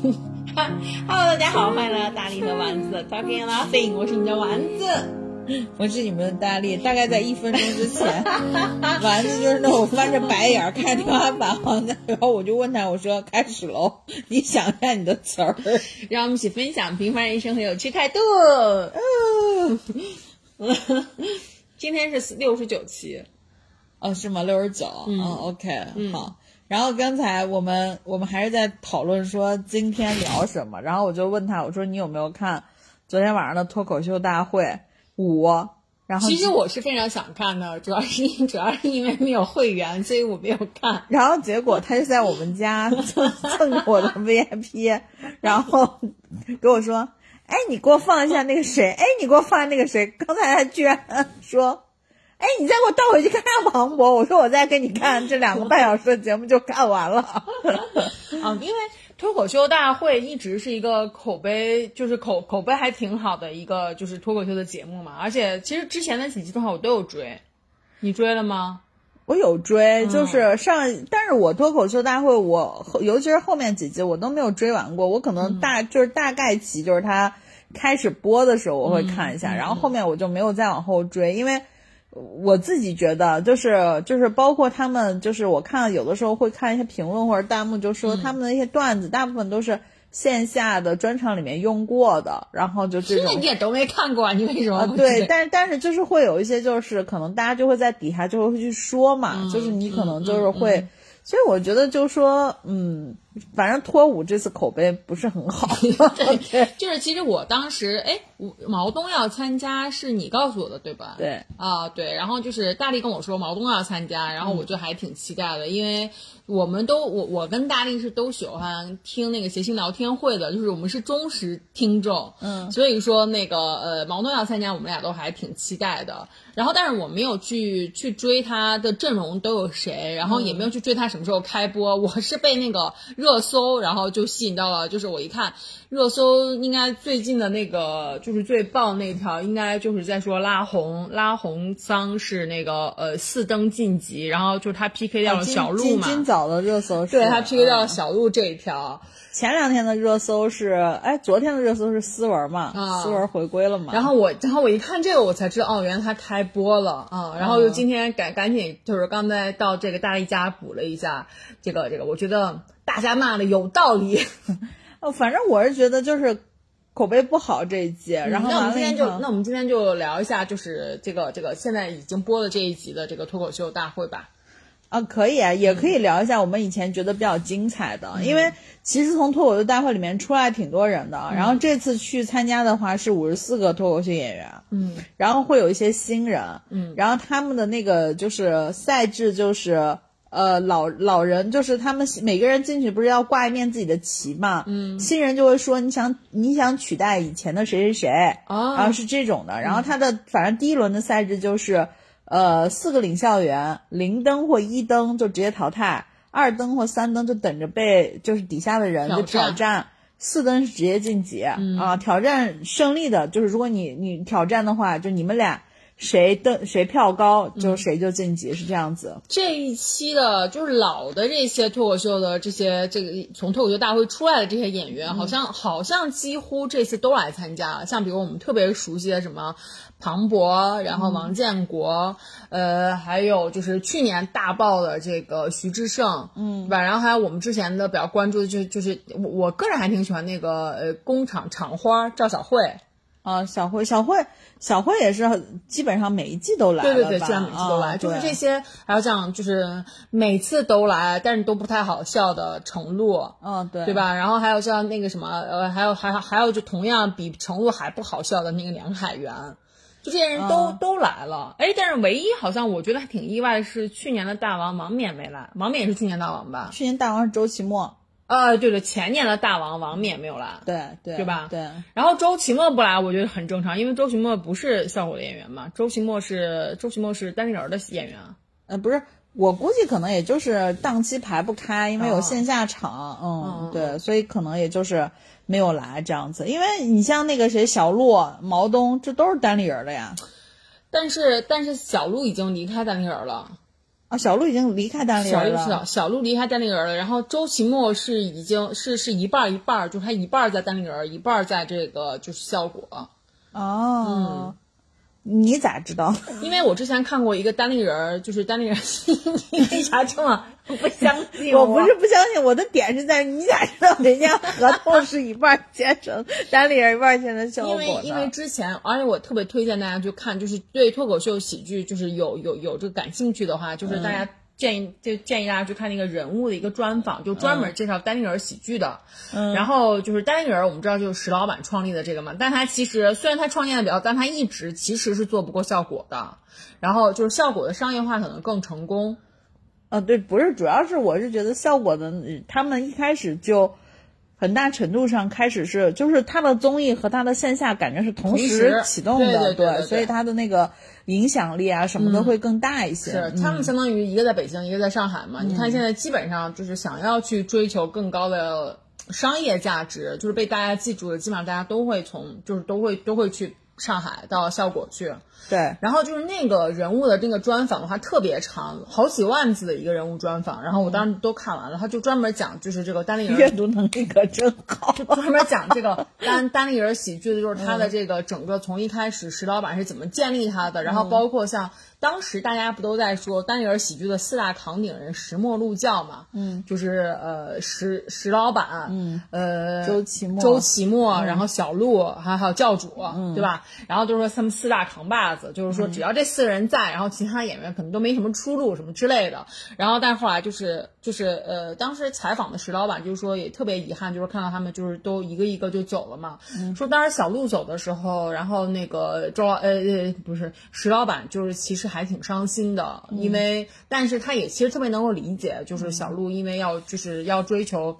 Hello，大家好，欢迎来到大力和丸子 Talking Laughing，我是你的丸子，我是你们的大力。大概在一分钟之前，丸子就是那种翻着白眼看天花板，然后我就问他，我说开始喽，你想一下你的词儿，让我们一起分享平凡人生和有趣态度。今天是六十九期，哦，是吗？六十九，嗯，OK，好。然后刚才我们我们还是在讨论说今天聊什么，然后我就问他，我说你有没有看昨天晚上的脱口秀大会五？然后其实我是非常想看的，主要是因主要是因为没有会员，所以我没有看。然后结果他就在我们家蹭我的 VIP，然后给我说，哎，你给我放一下那个谁，哎，你给我放那个谁，刚才他居然说。哎，你再给我倒回去看看王博。我说我再给你看这两个半小时的节目就看完了。啊，因为脱口秀大会一直是一个口碑，就是口口碑还挺好的一个就是脱口秀的节目嘛。而且其实之前的几期的话我都有追，你追了吗？我有追，就是上，但是我脱口秀大会我尤其是后面几集我都没有追完过。我可能大就是大概期就是他开始播的时候我会看一下，然后后面我就没有再往后追，因为。我自己觉得，就是就是包括他们，就是我看有的时候会看一些评论或者弹幕，就说他们的一些段子，大部分都是线下的专场里面用过的，然后就这种。你也都没看过，你为什么？对，但是但是就是会有一些，就是可能大家就会在底下就会去说嘛，就是你可能就是会，所以我觉得就说，嗯。反正脱五这次口碑不是很好，对，就是其实我当时哎，毛东要参加是你告诉我的对吧？对，啊对，然后就是大力跟我说毛东要参加，然后我就还挺期待的，因为我们都我我跟大力是都喜欢听那个谐星聊天会的，就是我们是忠实听众，嗯，所以说那个呃毛东要参加，我们俩都还挺期待的。然后但是我没有去去追他的阵容都有谁，然后也没有去追他什么时候开播，我是被那个热。搜，然后就吸引到了，就是我一看热搜，应该最近的那个就是最爆那条，应该就是在说拉红拉红桑是那个呃四登晋级，然后就是他 PK 掉了小鹿嘛。今早的热搜是，对他 PK 掉了小鹿这一条。前两天的热搜是，哎，昨天的热搜是思文嘛？啊，思文回归了嘛？然后我，然后我一看这个，我才知道，哦，原来他开播了啊！然后就今天赶赶紧，就是刚才到这个大力家补了一下这个这个，我觉得。大家骂的有道理，呃，反正我是觉得就是口碑不好这一季。然后那我们今天就那我们今天就聊一下，就是这个这个现在已经播的这一集的这个脱口秀大会吧。啊，可以啊，也可以聊一下我们以前觉得比较精彩的，因为其实从脱口秀大会里面出来挺多人的。然后这次去参加的话是五十四个脱口秀演员，嗯，然后会有一些新人，嗯，然后他们的那个就是赛制就是。呃，老老人就是他们每个人进去不是要挂一面自己的旗嘛？嗯，新人就会说你想你想取代以前的谁谁谁啊，然后是这种的。然后他的反正第一轮的赛制就是，呃，四个领笑员零灯或一灯就直接淘汰，二灯或三灯就等着被就是底下的人就挑战，四灯是直接晋级啊。挑战胜利的就是如果你你挑战的话，就你们俩。谁的谁票高，就谁就晋级，是这样子。这一期的就是老的这些脱口秀的这些这个从脱口秀大会出来的这些演员，好像好像几乎这次都来参加了。像比如我们特别熟悉的什么庞博，然后王建国，呃，还有就是去年大爆的这个徐志胜，嗯，对吧？然后还有我们之前的比较关注的，就就是我我个人还挺喜欢那个呃工厂厂花赵小慧。啊，小慧，小慧，小慧也是基本上每一季都来，对对对，基本上每季都来，就是这些，还有像就是每次都来，但是都不太好笑的程璐，嗯，对，对吧？然后还有像那个什么，呃，还有还还有就同样比程璐还不好笑的那个梁海源，就这些人都都来了，哎，但是唯一好像我觉得还挺意外的是去年的大王王冕没来，王冕也是去年大王吧？去年大王是周奇墨。呃，对对，前年的大王王冕没有来，对对，对吧？对。然后周奇墨不来，我觉得很正常，因为周奇墨不是效果的演员嘛，周奇墨是周奇墨是单立人的演员。呃，不是，我估计可能也就是档期排不开，因为有线下场，嗯，对，所以可能也就是没有来这样子。因为你像那个谁，小鹿、毛东，这都是单立人的呀。但是但是小鹿已经离开单立人了。啊，小鹿已经离开单立人了。小鹿小鹿离开单立人了，然后周奇墨是已经是是一半一半，就是他一半在单立人，一半在这个就是效果。哦，你咋知道？因为我之前看过一个单立人，就是单立人，你为啥这么不相信我？我不是不相信，我的点是在你咋知道人家合同是一半签成单立人，一半签成效果因为因为之前，而且我特别推荐大家去看，就是对脱口秀喜剧就是有有有这个感兴趣的话，就是大家。建议就建议大家去看那个人物的一个专访，就专门介绍丹尼尔喜剧的。嗯，然后就是丹尼尔，我们知道就是石老板创立的这个嘛，但他其实虽然他创建的比较，但他一直其实是做不过效果的。然后就是效果的商业化可能更成功。啊，对，不是，主要是我是觉得效果的，他们一开始就。很大程度上开始是，就是他的综艺和他的线下感觉是同时启动的，对，所以他的那个影响力啊什么的会更大一些。是，他们相当于一个在北京，一个在上海嘛。你看现在基本上就是想要去追求更高的商业价值，就是被大家记住的，基本上大家都会从，就是都会都会去上海到效果去。对，然后就是那个人物的那个专访的话特别长，好几万字的一个人物专访，然后我当时都看完了。他就专门讲就是这个单立人阅读能力可真好，专门讲这个单单立人喜剧的就是他的这个整个从一开始石老板是怎么建立他的，然后包括像。当时大家不都在说单立人喜剧的四大扛鼎人石墨鹿教嘛？嗯，就是呃石石老板，嗯，呃周奇墨，周奇墨，然后小鹿，还还有教主，对吧？然后都说他们四大扛把子，就是说只要这四个人在，然后其他演员可能都没什么出路什么之类的。然后但是后来就是就是呃当时采访的石老板就是说也特别遗憾，就是看到他们就是都一个一个就走了嘛。说当时小鹿走的时候，然后那个周老呃呃不是石老板就是其实。还挺伤心的，因为但是他也其实特别能够理解，就是小鹿因为要就是要追求，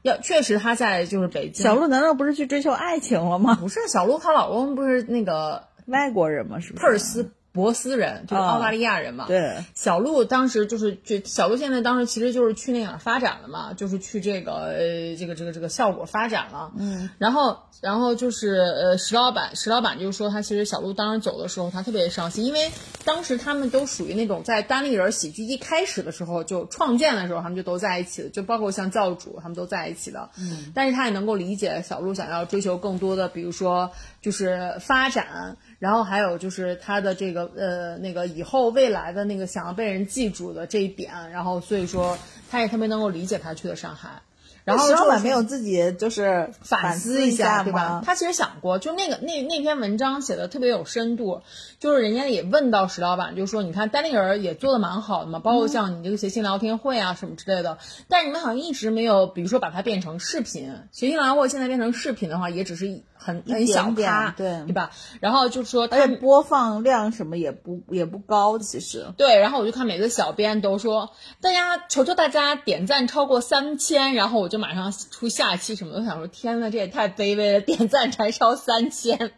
要确实他在就是北京。小鹿难道不是去追求爱情了吗？不是，小鹿她老公不是那个外国人吗？是珀尔斯。博斯人就是澳大利亚人嘛，对，小鹿当时就是就小鹿现在当时其实就是去那哪儿发展了嘛，就是去这个呃这个这个这个效果发展了，嗯，然后然后就是呃石老板石老板就说他其实小鹿当时走的时候他特别伤心，因为当时他们都属于那种在单立人喜剧一开始的时候就创建的时候他们就都在一起的，就包括像教主他们都在一起的，嗯，但是他也能够理解小鹿想要追求更多的，比如说就是发展。然后还有就是他的这个呃那个以后未来的那个想要被人记住的这一点，然后所以说他也特别能够理解他去的上海。然后石老板没有自己就是反思一下，对吧？他其实想过，就那个那那篇文章写的特别有深度，就是人家也问到石老板，就说你看单立人也做的蛮好的嘛，包括像你这个谐星聊天会啊什么之类的，但是你们好像一直没有，比如说把它变成视频。谐星聊天会现在变成视频的话，也只是很很小咖，对对吧？然后就说，而且播放量什么也不也不高，其实。对，然后我就看每个小编都说，大家求求大家点赞超过三千，然后我就马上出。下期什么？我想说，天呐，这也太卑微了！点赞才超三千，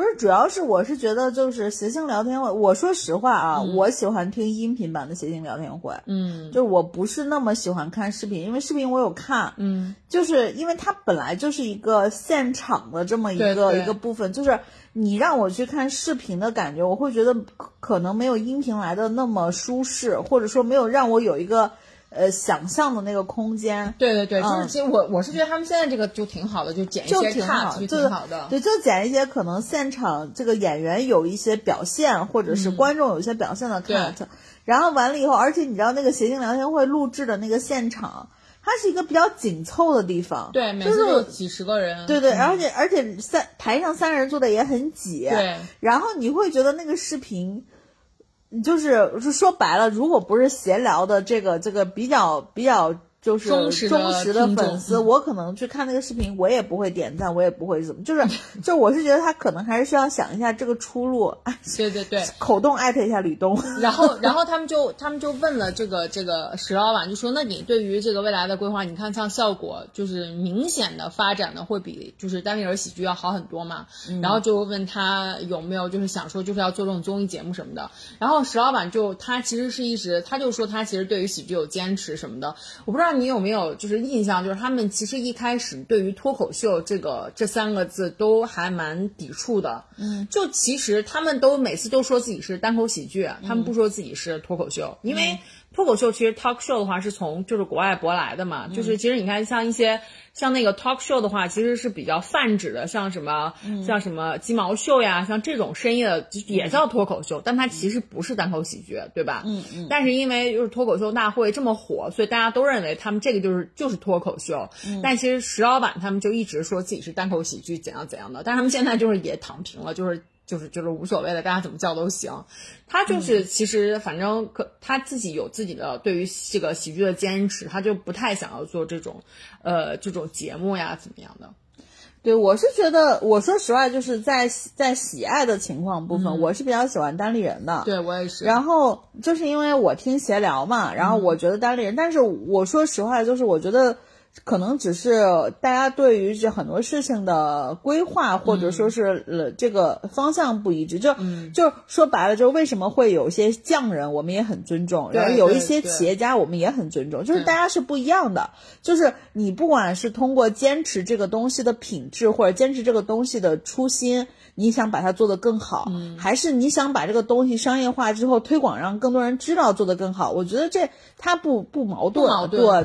不是，主要是我是觉得就是谐星聊天会。我说实话啊，我喜欢听音频版的谐星聊天会，嗯，就我不是那么喜欢看视频，因为视频我有看，嗯，就是因为它本来就是一个现场的这么一个一个部分，就是你让我去看视频的感觉，我会觉得可能没有音频来的那么舒适，或者说没有让我有一个。呃，想象的那个空间，对对对，就是其实我我是觉得他们现在这个就挺好的，就剪一些挺好，就挺好的，对，就剪一些可能现场这个演员有一些表现，或者是观众有一些表现的 cut，然后完了以后，而且你知道那个谐星聊天会录制的那个现场，它是一个比较紧凑的地方，对，每次有几十个人，对对，而且而且三台上三人坐的也很挤，对，然后你会觉得那个视频。你就是是说白了，如果不是闲聊的这个这个比较比较。就是忠实的粉丝，我可能去看那个视频，我也不会点赞，我也不会怎么，就是 就我是觉得他可能还是需要想一下这个出路。对对对，口动艾特一下吕东。然后然后他们就他们就问了这个这个石老板，就说那你对于这个未来的规划，你看像效果就是明显的发展的会比就是单立人喜剧要好很多嘛。然后就问他有没有就是想说就是要做这种综艺节目什么的。然后石老板就他其实是一直他就说他其实对于喜剧有坚持什么的，我不知道。道你有没有就是印象，就是他们其实一开始对于脱口秀这个这三个字都还蛮抵触的。嗯，就其实他们都每次都说自己是单口喜剧，他们不说自己是脱口秀，因为脱口秀其实 talk show 的话是从就是国外舶来的嘛，就是其实你看像一些。像那个 talk show 的话，其实是比较泛指的，像什么，像什么鸡毛秀呀，像这种深夜的也叫脱口秀，但它其实不是单口喜剧，对吧？嗯嗯。但是因为就是脱口秀大会这么火，所以大家都认为他们这个就是就是脱口秀。但其实石老板他们就一直说自己是单口喜剧，怎样怎样的，但他们现在就是也躺平了，就是。就是就是无所谓的，大家怎么叫都行。他就是其实反正可他自己有自己的对于这个喜剧的坚持，他就不太想要做这种呃这种节目呀怎么样的。对我是觉得，我说实话，就是在在喜爱的情况部分，我是比较喜欢单立人的。对我也是。然后就是因为我听闲聊嘛，然后我觉得单立人，但是我说实话，就是我觉得。可能只是大家对于这很多事情的规划，或者说是呃这个方向不一致，就就说白了，就为什么会有一些匠人，我们也很尊重，然后有一些企业家，我们也很尊重，就是大家是不一样的。就是你不管是通过坚持这个东西的品质，或者坚持这个东西的初心。你想把它做得更好，还是你想把这个东西商业化之后推广，让更多人知道做得更好？我觉得这它不不矛盾，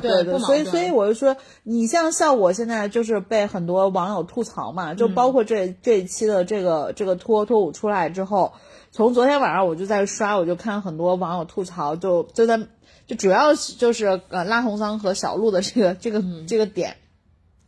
对对对。所以所以我就说，你像像我现在就是被很多网友吐槽嘛，就包括这这一期的这个这个脱脱舞出来之后，从昨天晚上我就在刷，我就看很多网友吐槽，就就在就主要就是呃拉红桑和小鹿的这个这个这个点，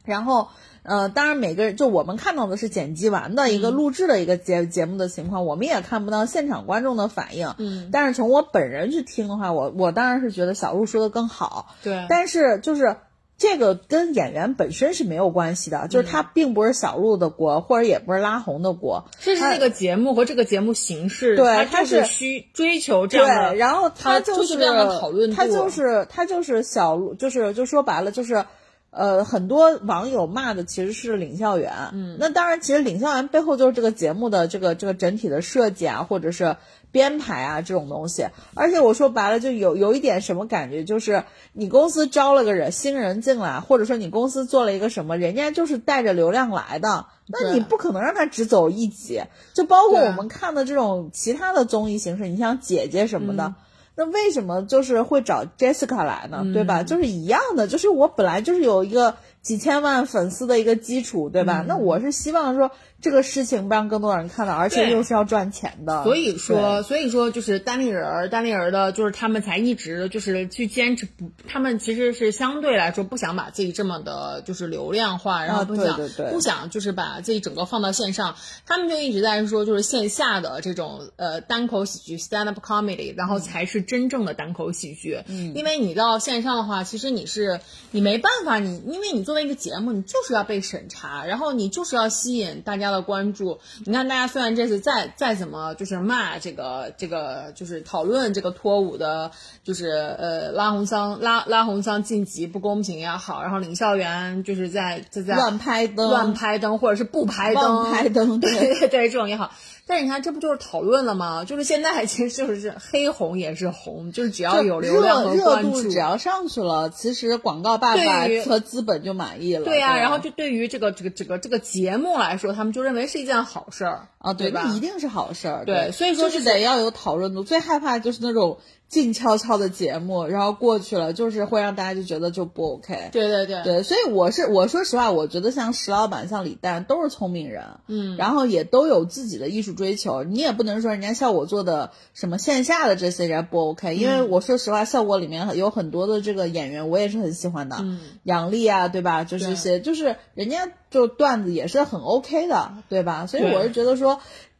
然后。呃，当然，每个人就我们看到的是剪辑完的一个录制的一个节节目的情况，我们也看不到现场观众的反应。嗯，但是从我本人去听的话，我我当然是觉得小鹿说的更好。对，但是就是这个跟演员本身是没有关系的，就是他并不是小鹿的锅，或者也不是拉红的锅，这是那个节目和这个节目形式。对，他是需追求这样的，然后他就是这样的讨论他就是他就是小鹿，就是就说白了就是。呃，很多网友骂的其实是领笑员，嗯，那当然，其实领笑员背后就是这个节目的这个这个整体的设计啊，或者是编排啊这种东西。而且我说白了，就有有一点什么感觉，就是你公司招了个人新人进来，或者说你公司做了一个什么，人家就是带着流量来的，那你不可能让他只走一集。就包括我们看的这种其他的综艺形式，你像姐姐什么的。那为什么就是会找 Jessica 来呢？对吧？就是一样的，就是我本来就是有一个几千万粉丝的一个基础，对吧？那我是希望说。这个事情不让更多人看到，而且又是要赚钱的。所以说，所以说就是单立人儿，单立人儿的，就是他们才一直就是去坚持不，他们其实是相对来说不想把自己这么的，就是流量化，然后不想不想就是把自己整个放到线上，他们就一直在说就是线下的这种呃单口喜剧 stand up comedy，然后才是真正的单口喜剧。嗯，因为你到线上的话，其实你是你没办法，你因为你作为一个节目，你就是要被审查，然后你就是要吸引大家。的关注，你看大家虽然这次再再怎么就是骂这个这个就是讨论这个脱舞的，就是呃拉红桑拉拉红桑晋级不公平也好，然后领校园就是在在在乱拍灯乱拍灯或者是不拍灯拍灯对对对这种也好。但是你看，这不就是讨论了吗？就是现在其实就是黑红也是红，就是只要有流量和关注，只要上去了，其实广告爸爸和资本就满意了。对呀，然后就对于这个这个这个这个节目来说，他们就认为是一件好事儿啊，对吧？一定是好事儿。对，所以说就是得要有讨论度。最害怕就是那种。静悄悄的节目，然后过去了，就是会让大家就觉得就不 OK。对对对对，所以我是我说实话，我觉得像石老板、像李诞都是聪明人，嗯，然后也都有自己的艺术追求。你也不能说人家效果做的什么线下的这些人不 OK，因为我说实话，效果里面有很多的这个演员，我也是很喜欢的，杨笠啊，对吧？就是些，就是人家就段子也是很 OK 的，对吧？所以我是觉得说。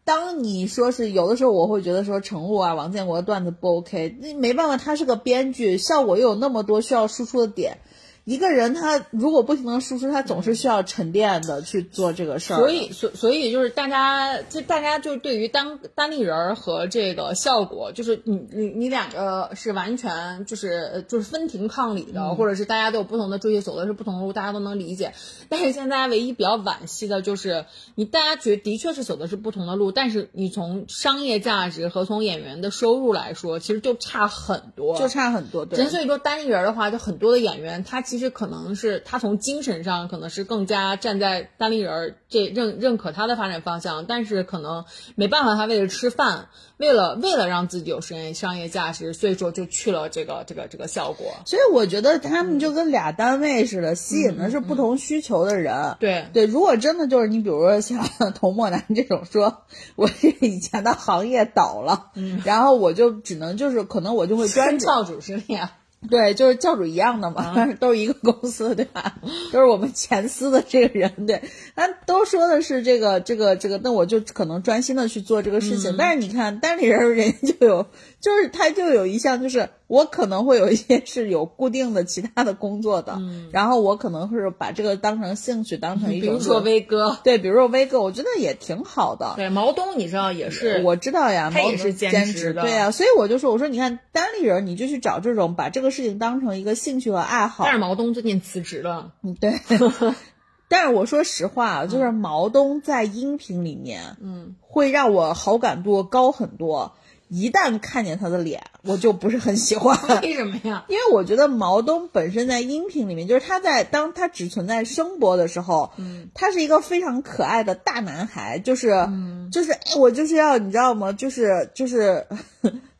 当你说是有的时候，我会觉得说程璐啊、王建国的段子不 OK，那没办法，他是个编剧，效果又有那么多需要输出的点，一个人他如果不停的输出，他总是需要沉淀的去做这个事儿。所以，所所以就是大家，就大家就对于单单立人儿和这个效果，就是你你你两个是完全就是就是分庭抗礼的，或者是大家都有不同的追求，走的是不同的路，大家都能理解。但是现在唯一比较惋惜的就是，你大家觉的确是走的是不同的路，但是你从商业价值和从演员的收入来说，其实就差很多，就差很多。对，所以说单立人儿的话，就很多的演员他其实可能是他从精神上可能是更加站在单立人儿这认认可他的发展方向，但是可能没办法，他为了吃饭，为了为了让自己有商业商业价值，所以说就去了这个这个这个效果。所以我觉得他们就跟俩单位似的，吸引的是不同需求的人。对对，如果真的就是你，比如说像 童墨南这种，说我以前的行业倒了，然后我就只能就是可能我就会专教 主是那样。对，就是教主一样的嘛，都是一个公司，对吧？都是我们前司的这个人，对，他都说的是这个这个这个，那我就可能专心的去做这个事情。但是你看单立人，人家就有，就是他就有一项，就是我可能会有一些是有固定的其他的工作的，然后我可能是把这个当成兴趣，当成一种。比如说威哥，对，比如说威哥，我觉得也挺好的。对，毛东你知道也是，我知道呀，他也是兼职的，对呀，所以我就说，我说你看单立人，你就去找这种把这个。事情当成一个兴趣和爱好，但是毛东最近辞职了。嗯，对。但是我说实话，就是毛东在音频里面，嗯，会让我好感度高很多。一旦看见他的脸，我就不是很喜欢。为什么呀？因为我觉得毛东本身在音频里面，就是他在当他只存在声波的时候，嗯，他是一个非常可爱的大男孩，就是，就是，我就是要你知道吗？就是，就是。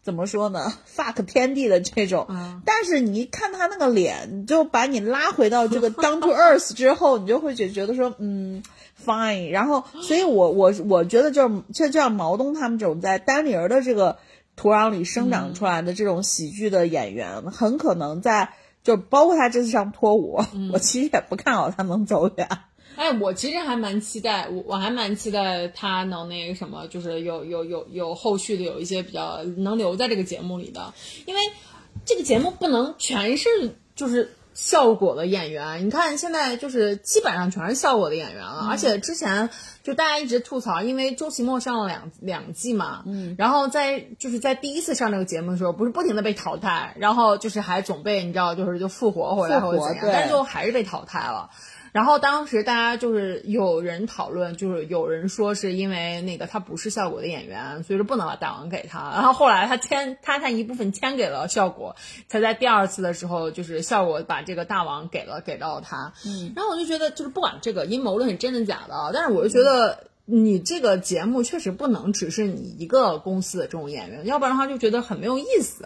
怎么说呢？fuck 天地的这种，但是你一看他那个脸，就把你拉回到这个 down to earth 之后，你就会觉觉得说，嗯，fine。然后，所以我我我觉得就是就像毛东他们这种在单立人的这个土壤里生长出来的这种喜剧的演员，很可能在就包括他这次上脱舞，我其实也不看好他能走远。哎，我其实还蛮期待，我我还蛮期待他能那个什么，就是有有有有后续的有一些比较能留在这个节目里的，因为这个节目不能全是就是效果的演员，你看现在就是基本上全是效果的演员了，而且之前就大家一直吐槽，因为周奇墨上了两两季嘛，嗯，然后在就是在第一次上这个节目的时候，不是不停的被淘汰，然后就是还总被你知道就是就复活回来或者怎样，但是最后还是被淘汰了。然后当时大家就是有人讨论，就是有人说是因为那个他不是效果的演员，所以说不能把大王给他。然后后来他签他他一部分签给了效果，才在第二次的时候就是效果把这个大王给了给到了他。嗯，然后我就觉得就是不管这个阴谋论是真的假的，但是我就觉得你这个节目确实不能只是你一个公司的这种演员，要不然的话就觉得很没有意思。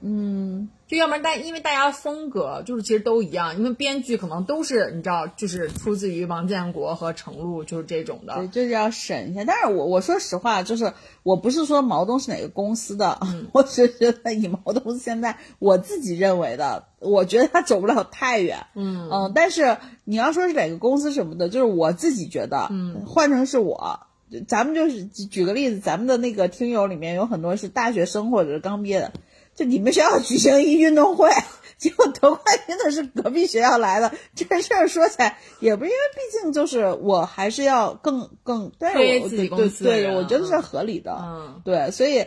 嗯。就要不然大，因为大家风格就是其实都一样，因为编剧可能都是你知道，就是出自于王建国和程璐，就是这种的。对，就是要审一下。但是我我说实话，就是我不是说毛东是哪个公司的，我只是觉得以毛东现在我自己认为的，我觉得他走不了太远。嗯嗯，但是你要说是哪个公司什么的，就是我自己觉得，嗯，换成是我，咱们就是举个例子，咱们的那个听友里面有很多是大学生或者是刚毕业的。就你们学校举行一运动会，结果得冠军的是隔壁学校来的，这事儿说起来也不是因为，毕竟就是我还是要更更对我对对，我觉得是合理的，嗯，对，所以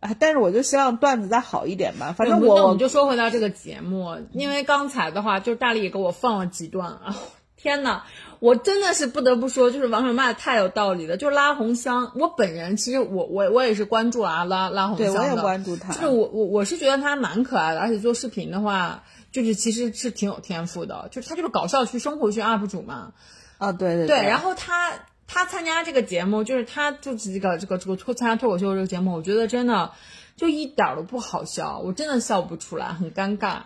啊，但是我就希望段子再好一点吧。反正我我们就说回到这个节目，因为刚才的话，就是大力给我放了几段啊。天呐，我真的是不得不说，就是网友骂的太有道理了。就是拉红香，我本人其实我我我也是关注啊拉拉红香的，我也关注他。就是我我我是觉得他蛮可爱的，而且做视频的话，就是其实是挺有天赋的。就是他就是搞笑区、生活区 UP 主嘛。啊，对对对。然后他他参加这个节目，就是他就是这个这个这个脱参加脱口秀这个节目，我觉得真的就一点都不好笑，我真的笑不出来，很尴尬。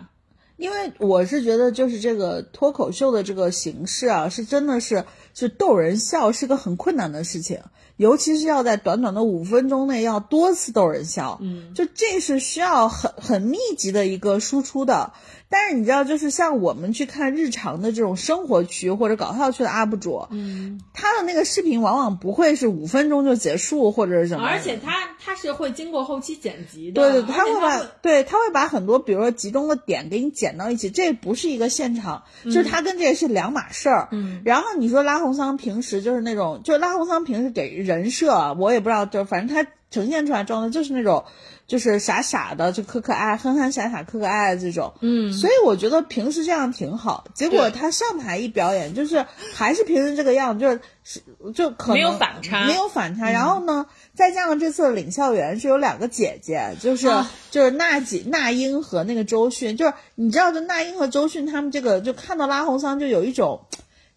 因为我是觉得，就是这个脱口秀的这个形式啊，是真的是是逗人笑，是个很困难的事情，尤其是要在短短的五分钟内要多次逗人笑，嗯，就这是需要很很密集的一个输出的。但是你知道，就是像我们去看日常的这种生活区或者搞笑区的 UP 主，嗯，他的那个视频往往不会是五分钟就结束或者是什么，而且他他是会经过后期剪辑的，对对，他会把对他会把很多比如说集中的点给你。剪到一起，这不是一个现场，就是他跟这个是两码事儿。嗯，然后你说拉红桑平时就是那种，就拉红桑平时给人设，我也不知道，就反正他呈现出来状态就是那种。就是傻傻的，就可可爱，憨憨傻傻，可可爱爱这种，嗯，所以我觉得平时这样挺好。结果他上台一表演，就是还是平时这个样，就是是就可能没有反差，没有反差。然后呢，再加上这次领校园是有两个姐姐，就是就是那几那英和那个周迅，就是你知道，就那英和周迅他们这个，就看到拉红桑就有一种。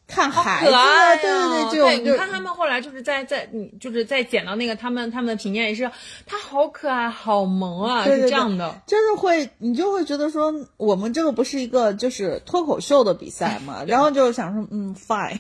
看孩子，对对对，对，你看他们后来就是在在你就是在剪到那个他们他们的评价也是，他好可爱，好萌啊，是这样的，就是会你就会觉得说我们这个不是一个就是脱口秀的比赛嘛，然后就想说嗯，fine。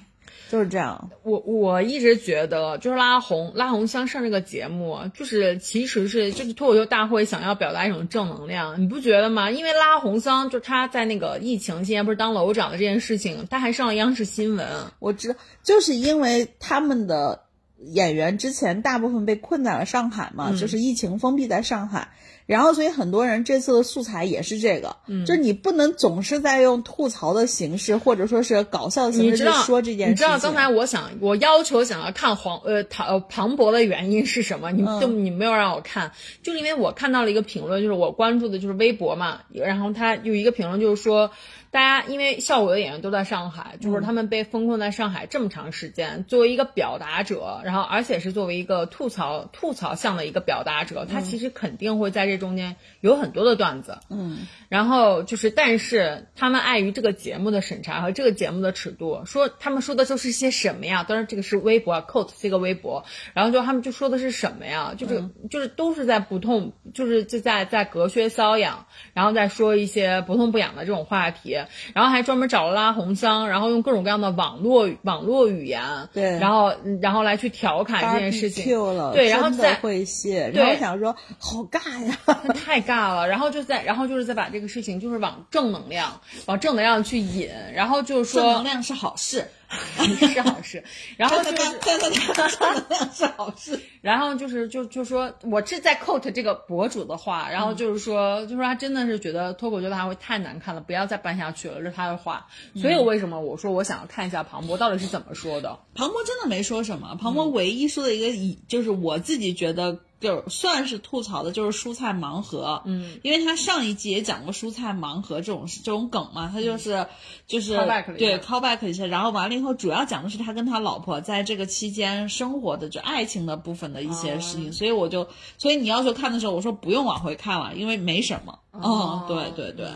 就是这样，我我一直觉得，就是拉红拉红香上这个节目，就是其实是就是脱口秀大会想要表达一种正能量，你不觉得吗？因为拉红香就他在那个疫情期间不是当楼长的这件事情，他还上了央视新闻。我知道，就是因为他们的演员之前大部分被困在了上海嘛，就是疫情封闭在上海。然后，所以很多人这次的素材也是这个，就是你不能总是在用吐槽的形式，或者说是搞笑的形式说这件事。你知道刚才我想，我要求想要看黄呃唐庞博的原因是什么？你就你没有让我看，就是因为我看到了一个评论，就是我关注的就是微博嘛，然后他有一个评论就是说。大家因为效果的演员都在上海，就是他们被封控在上海这么长时间，作为一个表达者，然后而且是作为一个吐槽吐槽向的一个表达者，他其实肯定会在这中间有很多的段子。嗯，然后就是，但是他们碍于这个节目的审查和这个节目的尺度，说他们说的都是些什么呀？当然这个是微博，quote 这个微博，然后就他们就说的是什么呀？就是就是都是在不痛，就是就在在隔靴搔痒，然后再说一些不痛不痒的这种话题。然后还专门找了拉红桑，然后用各种各样的网络网络语言，对，然后然后来去调侃这件事情，对，然后再会谢，然后想说好尬呀，太尬了，然后就在然后就是再把这个事情就是往正能量，往正能量去引，然后就是说正能量是好事。是好事，然后就是是好事。然后就是就就说，我是在 quote 这个博主的话，然后就是说，就说他真的是觉得脱口秀大会太难看了，不要再办下去了，这是他的话。所以我为什么我说我想要看一下庞博到底是怎么说的？庞博真的没说什么，庞博唯一说的一个以就是我自己觉得。就算是吐槽的，就是蔬菜盲盒，嗯，因为他上一季也讲过蔬菜盲盒这种这种梗嘛，他就是就是对 callback 一下，然后完了以后，主要讲的是他跟他老婆在这个期间生活的就爱情的部分的一些事情，所以我就所以你要求看的时候，我说不用往回看了，因为没什么，嗯，对对对，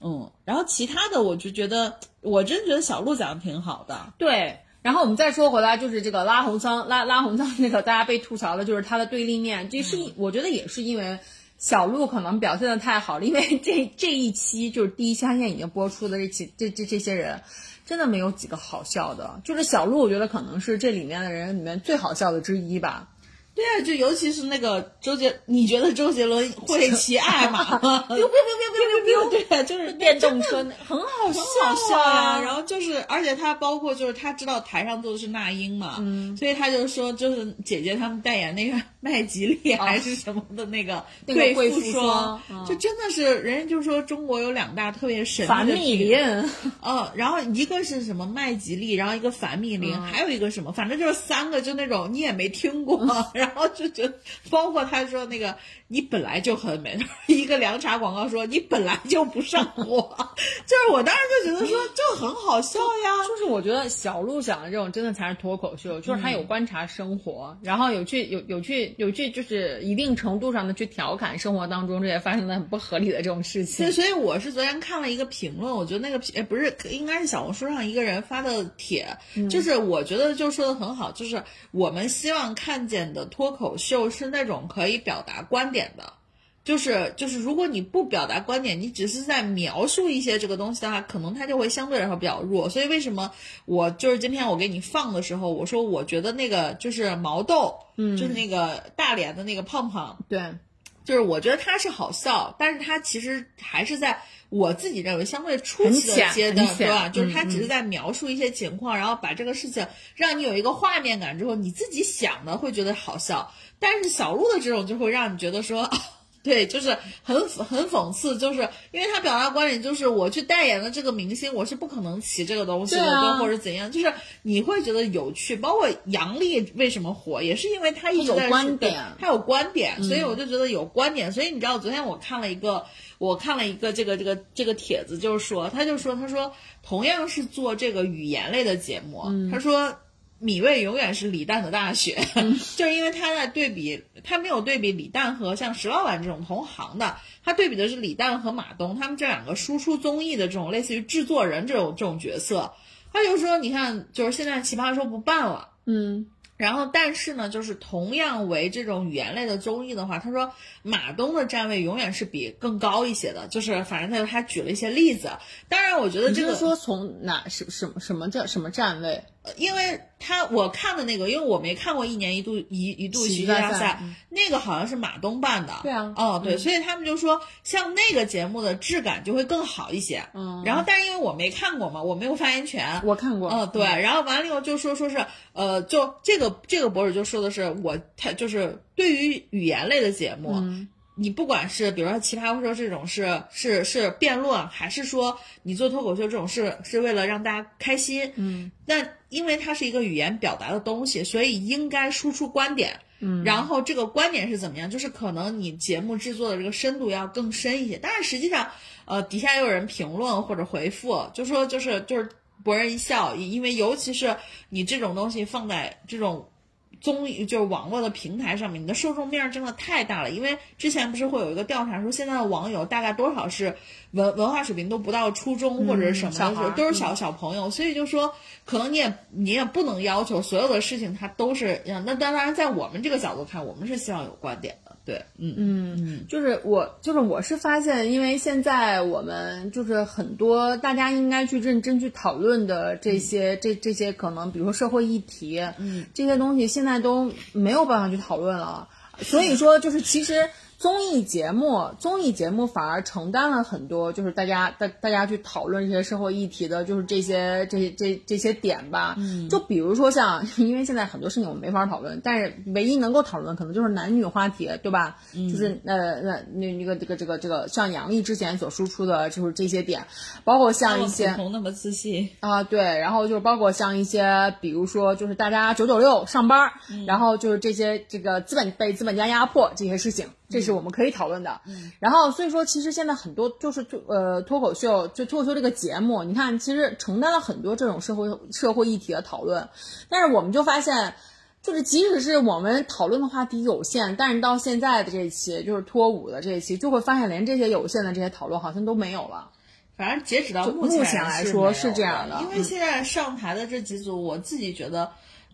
嗯，然后其他的我就觉得，我真觉得小鹿讲的挺好的，对。然后我们再说回来，就是这个拉红桑拉拉红桑那个大家被吐槽的就是他的对立面，这是我觉得也是因为小鹿可能表现的太好了，因为 这这一期就是第一期现在已经播出的这期这这这些人，真的没有几个好笑的，就是小鹿我觉得可能是这里面的人里面最好笑的之一吧。对啊，就尤其是那个周杰，你觉得周杰伦会骑爱马吗？biu biu biu biu biu biu，对，就是电动车，很好笑，很好笑呀。然后就是，而且他包括就是他知道台上坐的是那英嘛，所以他就说，就是姐姐他们代言那个麦吉丽还是什么的那个 贵妇霜，就真的是人家就说中国有两大特别神的蜜林，嗯，然后一个是什么麦吉丽，然后一个凡蜜林，还有一个什么，反正就是三个，就那种你也没听过。然后就觉得，包括他说那个。你本来就很美，一个凉茶广告说你本来就不上火，就是我当时就觉得说就很好笑呀。就是我觉得小鹿讲的这种真的才是脱口秀，就是他有观察生活，然后有去有有去有去就是一定程度上的去调侃生活当中这些发生的很不合理的这种事情。所以我是昨天看了一个评论，我觉得那个评不是应该是小红书上一个人发的帖，就是我觉得就说的很好，就是我们希望看见的脱口秀是那种可以表达观点。的，就是就是，如果你不表达观点，你只是在描述一些这个东西的话，可能它就会相对来说比较弱。所以为什么我就是今天我给你放的时候，我说我觉得那个就是毛豆，嗯，就是那个大连的那个胖胖，对，就是我觉得他是好笑，但是他其实还是在我自己认为相对初期的阶段，对吧？就是他只是在描述一些情况，然后把这个事情让你有一个画面感之后，你自己想的会觉得好笑。但是小鹿的这种就会让你觉得说，对，就是很很讽刺，就是因为他表达观点就是我去代言的这个明星，我是不可能骑这个东西的，或者怎样，就是你会觉得有趣。包括杨笠为什么火，也是因为他一直有观点他有观点，所以我就觉得有观点。所以你知道，昨天我看了一个，我看了一个这个这个这个帖子，就是说，他就说，他说同样是做这个语言类的节目，他说。米未永远是李诞的大学，就是因为他在对比，他没有对比李诞和像石老板这种同行的，他对比的是李诞和马东他们这两个输出综艺的这种类似于制作人这种这种角色。他就说，你看，就是现在奇葩说不办了，嗯，然后，但是呢，就是同样为这种语言类的综艺的话，他说马东的站位永远是比更高一些的。就是反正他他举了一些例子。当然，我觉得这个说从哪什什么什么叫什么站位？因为他我看的那个，因为我没看过一年一度一一度喜剧大赛赛，那个好像是马东办的。对啊哦对，所以他们就说像那个节目的质感就会更好一些。嗯然后，但是因为我没看过嘛，我没有发言权。我看过。嗯，对，然后完了以后就说说是，呃，就这个这个博主就说的是我，他就是对于语言类的节目，你不管是比如说奇葩说这种是是是辩论，还是说你做脱口秀这种是是为了让大家开心，嗯，但因为它是一个语言表达的东西，所以应该输出观点。嗯，然后这个观点是怎么样？就是可能你节目制作的这个深度要更深一些，但是实际上，呃，底下也有人评论或者回复，就说就是就是博人一笑，因为尤其是你这种东西放在这种综艺就是网络的平台上面，你的受众面真的太大了。因为之前不是会有一个调查说，现在的网友大概多少是文文化水平都不到初中或者是什么的都是小小朋友，所以就说可能你也你也不能要求所有的事情它都是嗯那当然在我们这个角度看，我们是希望有观点。的，对，嗯。嗯就是我，就是我是发现，因为现在我们就是很多大家应该去认真去讨论的这些、这这些可能，比如说社会议题，嗯，这些东西现在都没有办法去讨论了。所以说，就是其实综艺节目，综艺节目反而承担了很多，就是大家大大家去讨论这些社会议题的，就是这些这这这些点吧。嗯，就比如说像，因为现在很多事情我们没法讨论，但是唯一能够讨论可能就是男女话题，对吧？嗯，就是呃那那那个这个这个这个，像杨笠之前所输出的就是这些点，包括像一些。那么自信，啊，对，然后就是包括像一些，比如说就是大家九九六上班儿，然后就是这些这个资本被资本家压迫这些事情，这是我们可以讨论的。然后所以说，其实现在很多就是就呃脱口秀，就脱口秀这个节目，你看其实承担了很多这种社会社会议题的讨论，但是我们就发现。就是即使是我们讨论的话题有限，但是到现在的这一期，就是脱五的这一期，就会发现连这些有限的这些讨论好像都没有了。反正截止到就目目前来说是这样的因为现在上台的这几组，我自己觉得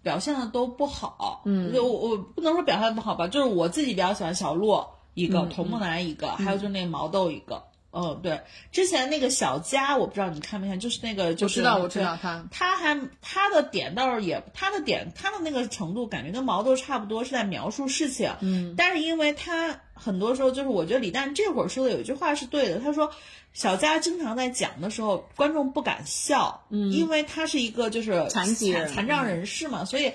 表现的都不好。嗯，就我我不能说表现不好吧，就是我自己比较喜欢小洛一个，童木楠一个，还有就是那个毛豆一个。嗯，对，之前那个小佳，我不知道你看没看，就是那个就是知道我知道他他还他的点倒是也他的点他的那个程度感觉跟毛豆差不多，是在描述事情。嗯，但是因为他很多时候就是我觉得李诞这会儿说的有一句话是对的，他说小佳经常在讲的时候，观众不敢笑，嗯，因为他是一个就是残疾残障人士嘛，所以。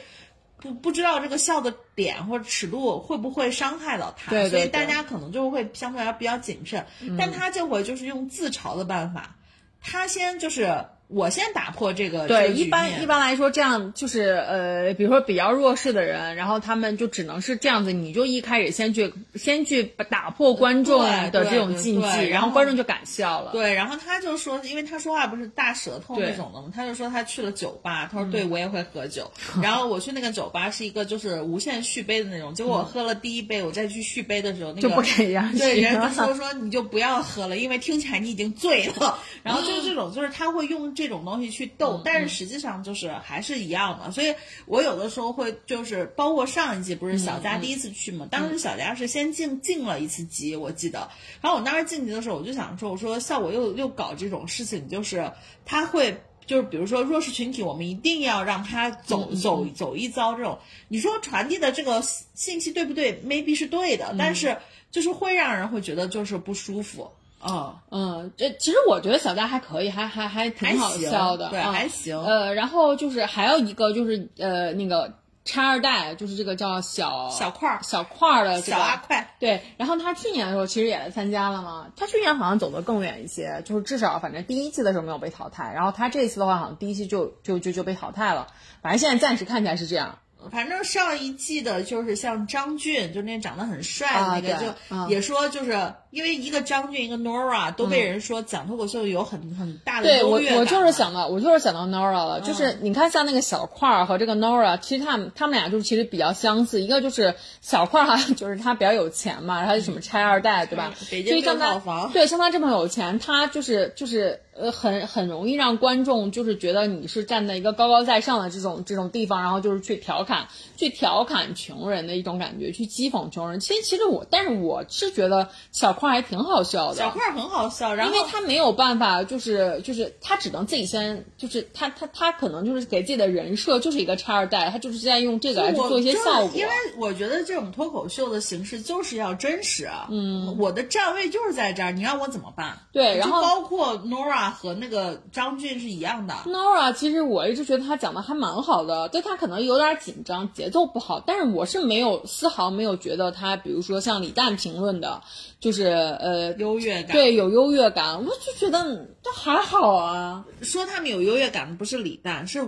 不不知道这个笑的点或者尺度会不会伤害到他，对对对所以大家可能就会相对来说比较谨慎。但他这回就是用自嘲的办法，他先就是我先打破这个这对，个一般一般来说，这样就是呃，比如说比较弱势的人，然后他们就只能是这样子，你就一开始先去先去打破观众的这种禁忌，对然后然后观众就敢笑了。对，然后他就说，因为他说话不是大舌头那种的嘛，他就说他去了酒吧，他说对我也会喝酒，然后我去那个酒吧是一个就是无限续杯的那种，结果我喝了第一杯，我再去续杯的时候，那个就不给对，续 人家就说说你就不要喝了，因为听起来你已经醉了。然后就是这种，就是他会用这种东西去斗，但是实际上就是还是一样的。所以我有的时候会就是，包括上一季不是小佳第一次去嘛，当时小佳是先进进了一次级，我记得。然后我当时晋级的时候，我就想说，我说像我又又搞这种事情，就是他会。就是比如说弱势群体，我们一定要让他走走走一遭。这种你说传递的这个信息对不对？maybe 是对的，但是就是会让人会觉得就是不舒服。嗯，嗯，这其实我觉得小佳还可以，还还还挺好笑的，对嗯还行呃，然后就是还有一个就是呃那个拆二代，就是这个叫小小块儿小块儿的、这个、小阿块。对，然后他去年的时候其实也来参加了嘛，他去年好像走得更远一些，就是至少反正第一期的时候没有被淘汰，然后他这次的话好像第一期就就就就被淘汰了，反正现在暂时看起来是这样。反正上一季的就是像张俊，就那长得很帅的啊那个，对就嗯也说就是因为一个张俊一个 Nora 都被人说讲脱口秀有很很大的对我优越感我就是想到我就是想到 Nora 了，就是你看像那个小块儿和这个 Nora，其实他们他们俩就是其实比较相似，一个就是小块儿哈，就是他比较有钱嘛，然后他就什么拆二代，对吧？北京六所以像他套房对像他这么有钱，他就是就是呃很很容易让观众就是觉得你是站在一个高高在上的这种这种地方，然后就是去调侃去调侃穷人的一种感觉，去讥讽穷人。其实其实我但是我是觉得小块儿还挺好笑的，小块儿很好笑，然后因为他没有办法，就是就是他只能自己先，就是他他他可能就是给自己的人设就是一个差二代，他就是在用这个来去做一些效果。因为我觉得这种脱口秀的形式就是要真实啊。嗯，我的站位就是在这儿，你让我怎么办？对然后包括 Nora 和那个张俊是一样的。Nora 其实我一直觉得他讲的还蛮好的，对他可能有点紧张，节奏不好，但是我是没有丝毫没有觉得他，比如说像李诞评论的，就是呃。优越感，对，有优越感，我就觉得这还好啊，说他们有优越感的不是李诞，是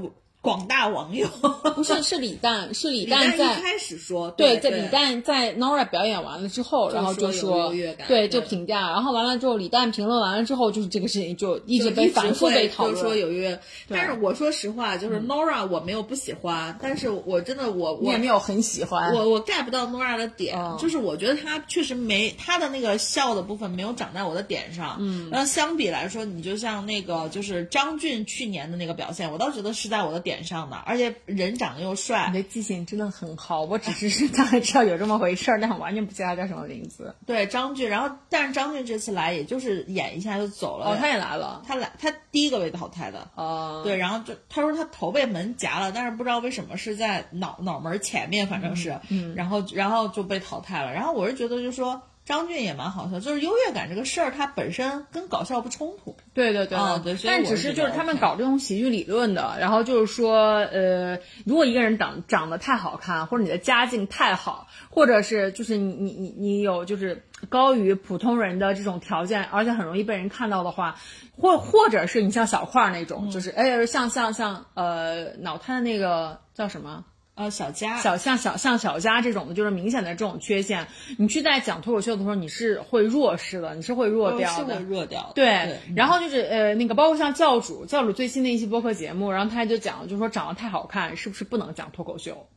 广大网友。不是是李诞，是李李诞一开始说，对，对在李诞在 Nora 表演完了之后，然后就说对，就评价，然后完了之后，李诞评论完了之后，就是这个事情就一直被反复被讨就说论。有但是我说实话，就是 Nora 我没有不喜欢，但是我真的我我也没有很喜欢，我我 get 不到 Nora 的点，嗯就是我觉得他确实没他的那个笑的部分没有长在我的点上。嗯，然后相比来说，你就像那个就是张俊去年的那个表现，我倒觉得是在我的点上的，而且人长得又帅你。的记性真的很好，我只是是大概知道有这么回事儿，但我完全不记得他叫什么名字。对张俊，然后但是张俊这次来也就是演一下就走了。哦，他也来了。他来他第一个被淘汰的。哦，对，然后就他说他头被门夹了，但是不知道为什么是在脑脑门前面，反正是，嗯，然后然后就被淘汰了。然后我是觉得，就是说张俊也蛮好笑，就是优越感这个事儿，它本身跟搞笑不冲突。对对对啊对但只是就是他们搞这种喜剧理论的，然后就是说，呃，如果一个人长长得太好看，或者你的家境太好，或者是就是你你你你有就是高于普通人的这种条件，而且很容易被人看到的话，或或者是你像小块儿那种，就是哎像像像呃脑瘫的那个叫什么？呃，小佳，小像小像小佳这种的，就是明显的这种缺陷，你去在讲脱口秀的时候，你是会弱势的，你是会弱掉的，是会弱掉的。对，然后就是呃，那个包括像教主，教主最新的一期播客节目，然后他就讲，就说长得太好看，是不是不能讲脱口秀？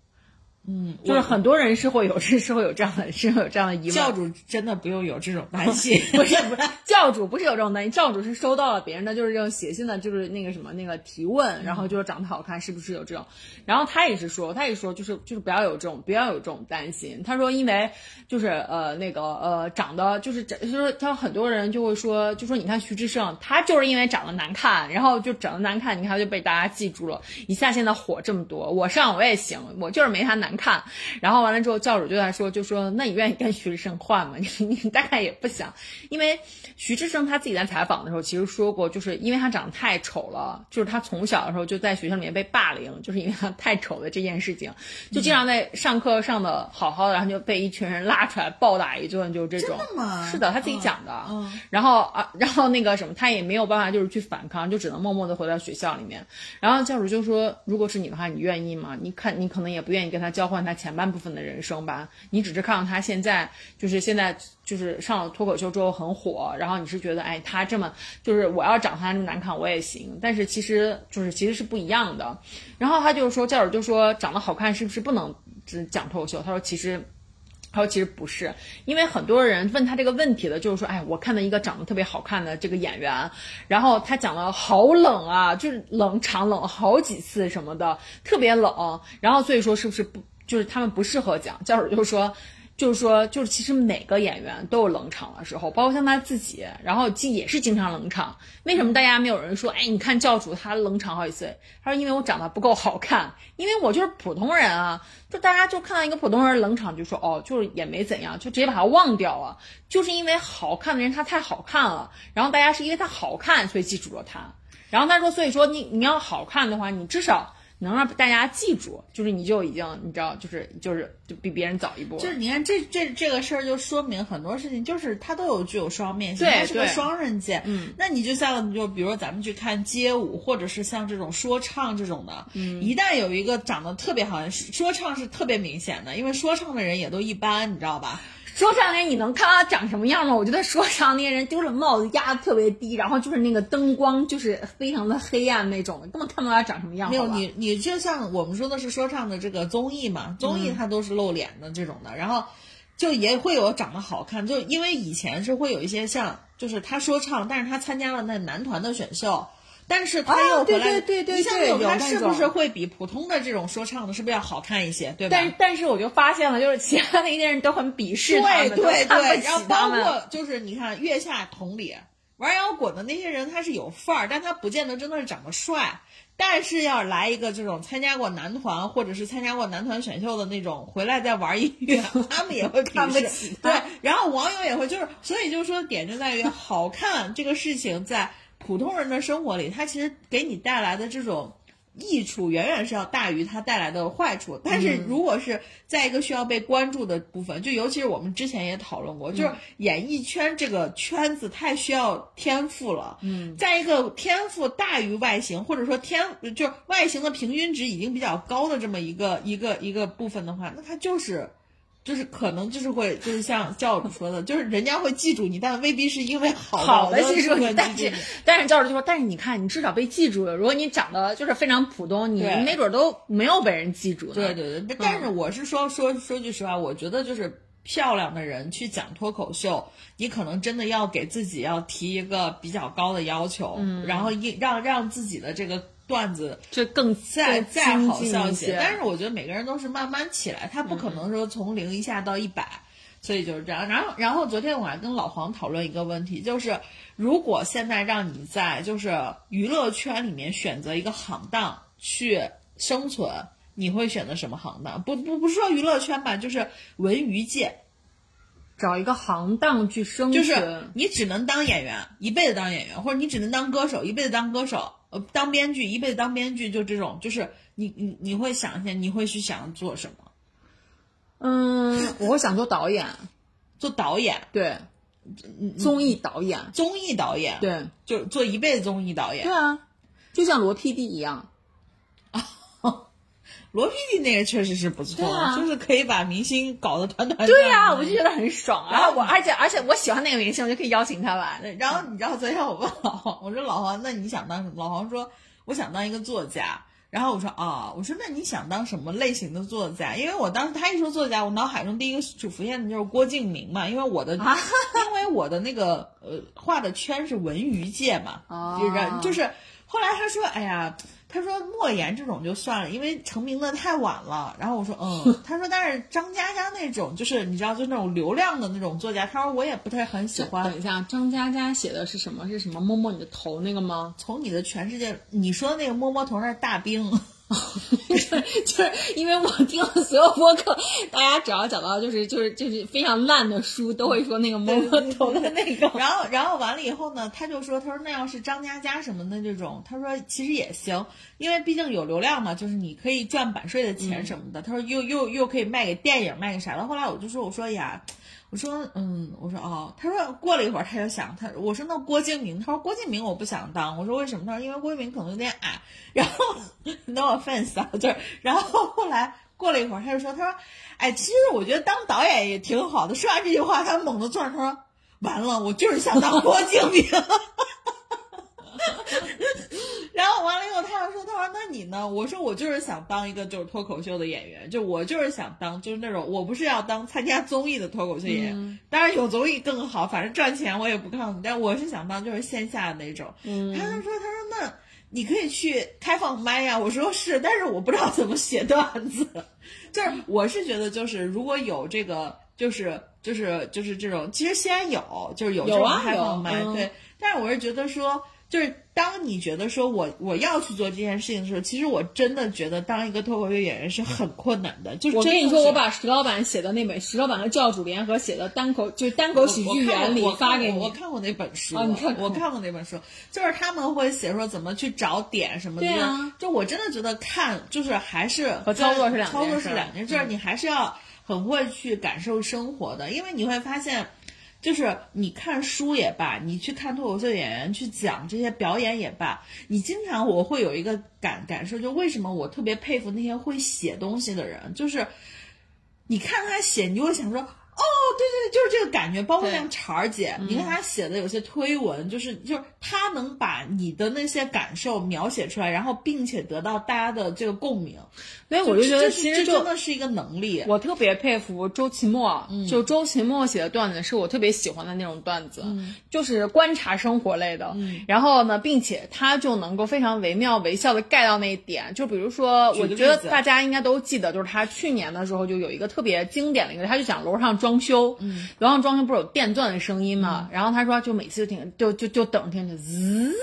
嗯，就是很多人是会有是是会有这样的，是会有这样的疑问。教主真的不用有这种担心。不是不是，教主不是有这种担心，教主是收到了别人的就是这种写信的，就是那个什么那个提问，然后就是长得好看是不是有这种，然后他也是说，他也说就是就是不要有这种不要有这种担心，他说因为就是呃那个呃长得就是就是他很多人就会说就说你看徐志胜他就是因为长得难看，然后就长得难看，你看他就被大家记住了，一下现在火这么多，我上我也行，我就是没他难看，看然后完了之后教主就在说就说那你愿意跟徐志胜换吗？你 你大概也不想，因为徐志胜他自己在采访的时候其实说过，就是因为他长得太丑了，就是他从小的时候就在学校里面被霸凌，就是因为他太丑的这件事情，就经常在上课上的好好的，然后就被一群人拉出来暴打一顿，就是这种。真的吗是的，他自己讲的。嗯然后啊，然后那个什么，他也没有办法就是去反抗，就只能默默的回到学校里面。然后教主就说，如果是你的话，你愿意吗？你看，你可能也不愿意跟他交换他前半部分的人生吧。你只是看到他现在就是现在就是上了脱口秀之后很火，然后然后你是觉得，哎，他这么就是我要长他这么难看我也行，但是其实就是其实是不一样的。然后他就说，教主就说，长得好看是不是不能只讲脱口秀？他说其实。他说：“其实不是，因为很多人问他这个问题的，就是说，哎，我看到一个长得特别好看的这个演员，然后他讲的好冷啊，就是冷场冷好几次什么的，特别冷。然后所以说是不是不就是他们不适合讲？教授就说。”就是说，就是其实每个演员都有冷场的时候，包括像他自己，然后既也是经常冷场。为什么大家没有人说，哎，你看教主他冷场好几次？他说因为我长得不够好看，因为我就是普通人啊。就大家就看到一个普通人冷场，就说哦，就是也没怎样，就直接把他忘掉了。就是因为好看的人他太好看了，然后大家是因为他好看所以记住了他。然后他说，所以说你你要好看的话，你至少。能让大家记住，就是你就已经你知道，就是就是就比别人早一步。就是你看这这这个事儿，就说明很多事情，就是它都有具有双面性，对它是个双刃剑。嗯，那你就像就比如说咱们去看街舞，或者是像这种说唱这种的，嗯，一旦有一个长得特别好，说唱是特别明显的，因为说唱的人也都一般，你知道吧？说唱那，你能看他长什么样吗？我觉得说唱那些人丢了帽子压的特别低，然后就是那个灯光就是非常的黑暗那种，根本看不到他长什么样。没有你，你就像我们说的是说唱的这个综艺嘛，综艺它都是露脸的这种的，然后就也会有长得好看，就因为以前是会有一些像，就是他说唱，但是他参加了那男团的选秀。但是他又回来，对对对你想对有那有他是不是会比普通的这种说唱的，是不是要好看一些，对吧？但但是我就发现了，就是其他的一些人都很鄙视他们，对对对，然后包。括就是你看月下同理，玩摇滚的那些人他是有范儿，但他不见得真的是长得帅。但是要来一个这种参加过男团或者是参加过男团选秀的那种，回来再玩音乐，他们也会鄙视看不起对，然后网友也会就是，所以就是说点就在于好看这个事情在普通人的生活里，它其实给你带来的这种。益处远远是要大于它带来的坏处，但是如果是在一个需要被关注的部分，就尤其是我们之前也讨论过，就是演艺圈这个圈子太需要天赋了。嗯，在一个天赋大于外形，或者说天就是外形的平均值已经比较高的这么一个一个一个部分的话，那它就是。就是可能就是会就是像教主说的，就是人家会记住你，但未必是因为好好的的记住你，但是但是教主就说，但是你看，你至少被记住了。如果你长得就是非常普通，你对没准都没有被人记住。对对对，但是我是说说说句实话，我觉得就是漂亮的人去讲脱口秀，你可能真的要给自己要提一个比较高的要求，嗯，然后一让让自己的这个段子就更再再好精进一笑些。但。是我觉得每个人都是慢慢起来，他不可能说从零一下到一百。所以就是这样，然后，然后昨天我还跟老黄讨论一个问题，就是如果现在让你在就是娱乐圈里面选择一个行当去生存，你会选择什么行当？不不不是说娱乐圈吧，就是文娱界，找一个行当去生存，就是你只能当演员，一辈子当演员，或者你只能当歌手，一辈子当歌手，呃，当编剧，一辈子当编剧，就这种，就是你你你会想一下，你会去想做什么？嗯，我会想做导演，做导演，对，综艺导演，综艺导演，，对。就做一辈子综艺导演。对。啊，就像罗 PD 一样，罗 PD 那个确实是不错，啊就是可以把明星搞得团团转。对呀、我就觉得很爽啊。然后我而且而且我喜欢那个明星，我就可以邀请他来。然后你知道昨天我问老黄，我说老黄，那你想当什么？老黄说我想当一个作家。然后我说啊，我说那你想当什么类型的作家？因为我当时他一说作家，我脑海中第一个浮现的就是郭敬明嘛，因为我的、啊 因为我的那个呃画的圈是文娱界嘛，哦就是就是后来他说，哎呀。他说莫言这种就算了，因为成名的太晚了。然后我说嗯，他说但是张嘉佳那种就是你知道就那种流量的那种作家，他说我也不太很喜欢。等一下，张嘉佳写的是什么？是什么摸摸你的头那个吗？从你的全世界，你说的那个摸摸头那是大兵，就是因为我听了所有播客，大家只要讲到就是就是就是非常烂的书，都会说那个摸摸头的那个。然后然后完了以后呢，他就说，他说那要是张嘉佳什么的这种，他说其实也行，因为毕竟有流量嘛，就是你可以赚版税的钱什么的。他说又又又可以卖给电影，卖给啥的。后来我就说，我说呀。我说嗯，我说哦，他说过了一会儿他就想他，我说那郭敬明，他说郭敬明我不想当，我说为什么？他说因为郭敬明可能有点矮，然后 no offense 啊，就是然后后来过了一会儿他就说，他说哎，其实我觉得当导演也挺好的。说完这句话，他猛地坐上，他说完了，我就是想当郭敬明。然后完了以后，他又说：“他说那你呢？”我说：“我就是想当一个就是脱口秀的演员，就我就是想当就是那种我不是要当参加综艺的脱口秀演员，当然有综艺更好，反正赚钱我也不抗拒，但我是想当就是线下的那种。”嗯他就说：“他说那你可以去开放麦呀。”我说：“是，但是我不知道怎么写段子。”就是我是觉得就是如果有这个就是就是就是这种，其实西安有就是有这种开放麦，对。但是我是觉得说，就是当你觉得说我我要去做这件事情的时候，其实我真的觉得当一个脱口秀演员是很困难的。就是我跟你说，我把石老板写的那本石老板和教主联合写的单口，就是单口喜剧原理我发给你我。看过那本书，哦你看我看过那本书，就是他们会写说怎么去找点什么的。对啊就我真的觉得看就是还是和操作是两操作是两件事儿，你还是要很会去感受生活的，因为你会发现。就是你看书也罢，你去看脱口秀演员去讲这些表演也罢，你经常我会有一个感感受，就为什么我特别佩服那些会写东西的人，就是你看他写，你就会想说，哦，对对对，就是这个感觉。包括对像婵儿姐，你看她写的有些推文，就是就是她能把你的那些感受描写出来，然后并且得到大家的这个共鸣。所以我就觉得，这其实这真的是一个能力。我特别佩服周奇墨，嗯就周奇墨写的段子是我特别喜欢的那种段子，嗯就是观察生活类的。然后呢，并且他就能够非常惟妙惟肖的盖到那一点。就比如说，我觉得大家应该都记得，就是他去年的时候就有一个特别经典的一个，他就讲楼上装修，嗯楼上装修不是有电钻的声音嘛？然后他说，就每次就听，就就就等着听着滋。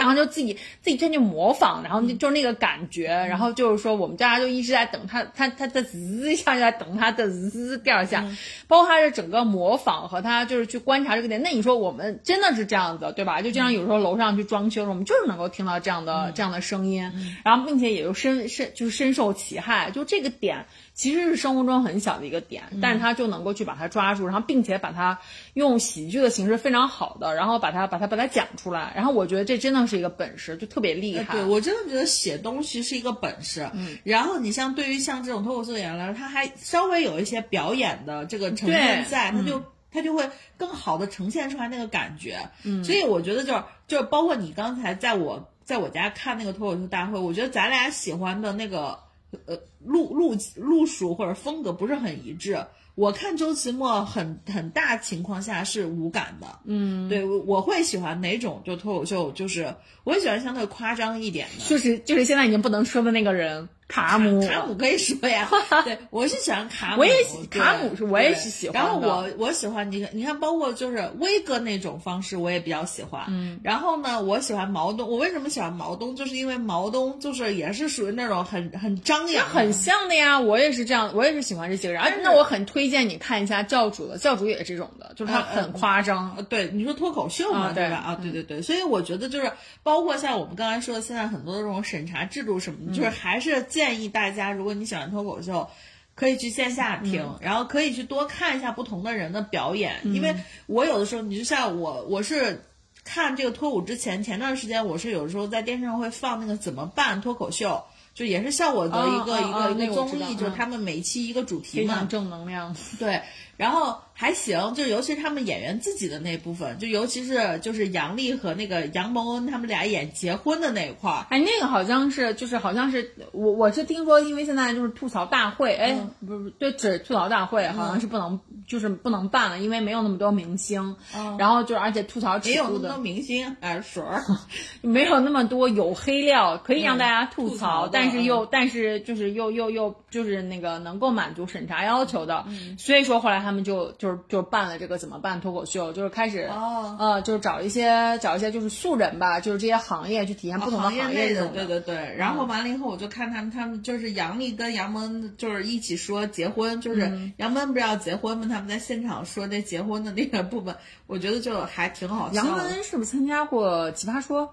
然后就自己自己真去模仿，然后就就是那个感觉，然后就是说我们大家就一直在等他，他他的滋一下就在等他的滋第二下，包括他的整个模仿和他就是去观察这个点。那你说我们真的是这样子，对吧？就经常有时候楼上去装修，我们就是能够听到这样的、这样的声音，然后并且也就深深就是深受其害，就这个点。其实是生活中很小的一个点，但是他就能够去把它抓住，然后并且把它用喜剧的形式非常好的，然后把它把它把它讲出来，然后我觉得这真的是一个本事，就特别厉害。哎对我真的觉得写东西是一个本事。嗯，然后你像对于像这种脱口秀演员来说，他还稍微有一些表演的这个成分在，他就。他就会更好的呈现出来那个感觉，嗯，所以我觉得就是就是包括你刚才在我在我家看那个脱口秀大会，我觉得咱俩喜欢的那个呃路路路数或者风格不是很一致。我看周奇墨很很大情况下是无感的，嗯，对，我我会喜欢哪种就脱口秀，就是我也喜欢相对夸张一点的，就是就是现在已经不能说的那个人卡姆，卡姆可以说呀，对我是喜欢卡姆，我也喜卡姆是我也是喜欢然后我我喜欢你看你看，包括就是威哥那种方式，我也比较喜欢。嗯，然后呢，我喜欢毛东，我为什么喜欢毛东？就是因为毛东就是也是属于那种很很张扬的，很像的呀，我也是这样，我也是喜欢这几个人。而那我很推荐你看一下教主的，教主也是这种的，就是他很夸张。呃，对，你说脱口秀嘛，啊对吧？啊，对对对，所以我觉得就是包括像我们刚才说的，现在很多的这种审查制度什么的，就是还是建议大家，如果你喜欢脱口秀。可以去线下听，然后可以去多看一下不同的人的表演，因为我有的时候，你就像我，我是看这个脱舞之前，前段时间我是有时候在电视上会放那个怎么办脱口秀，就也是效果的一个、一个一个综艺，就是嗯。他们每期一个主题嘛，非常正能量，对，然后还行，就尤其是他们演员自己的那部分，就尤其是就是杨笠和那个杨蒙恩他们俩演结婚的那一块儿，哎，那个好像是，就是好像是我我是听说，因为现在就是吐槽大会，哎，不是不是，对，只吐槽大会好像是不能，就是不能办了，因为没有那么多明星，然后就是而且吐槽没尺度的有那么多明星，哎，水儿，没有那么多有黑料可以让大家吐吐槽但是又但是就是又又又就是那个能够满足审查要求的，所以说后来他们就就是就办了这个怎么办脱口秀，就是开始哦呃就是找一些找一些就是素人吧，就是这些行业去体验不同的行业对对对。然后完了以后，我就看他们，他们就是杨笠跟杨蒙就是一起说结婚，就是杨蒙不是要结婚吗？他们在现场说那结婚的那个部分，我觉得就还挺好笑。杨蒙是不是参加过《奇葩说》？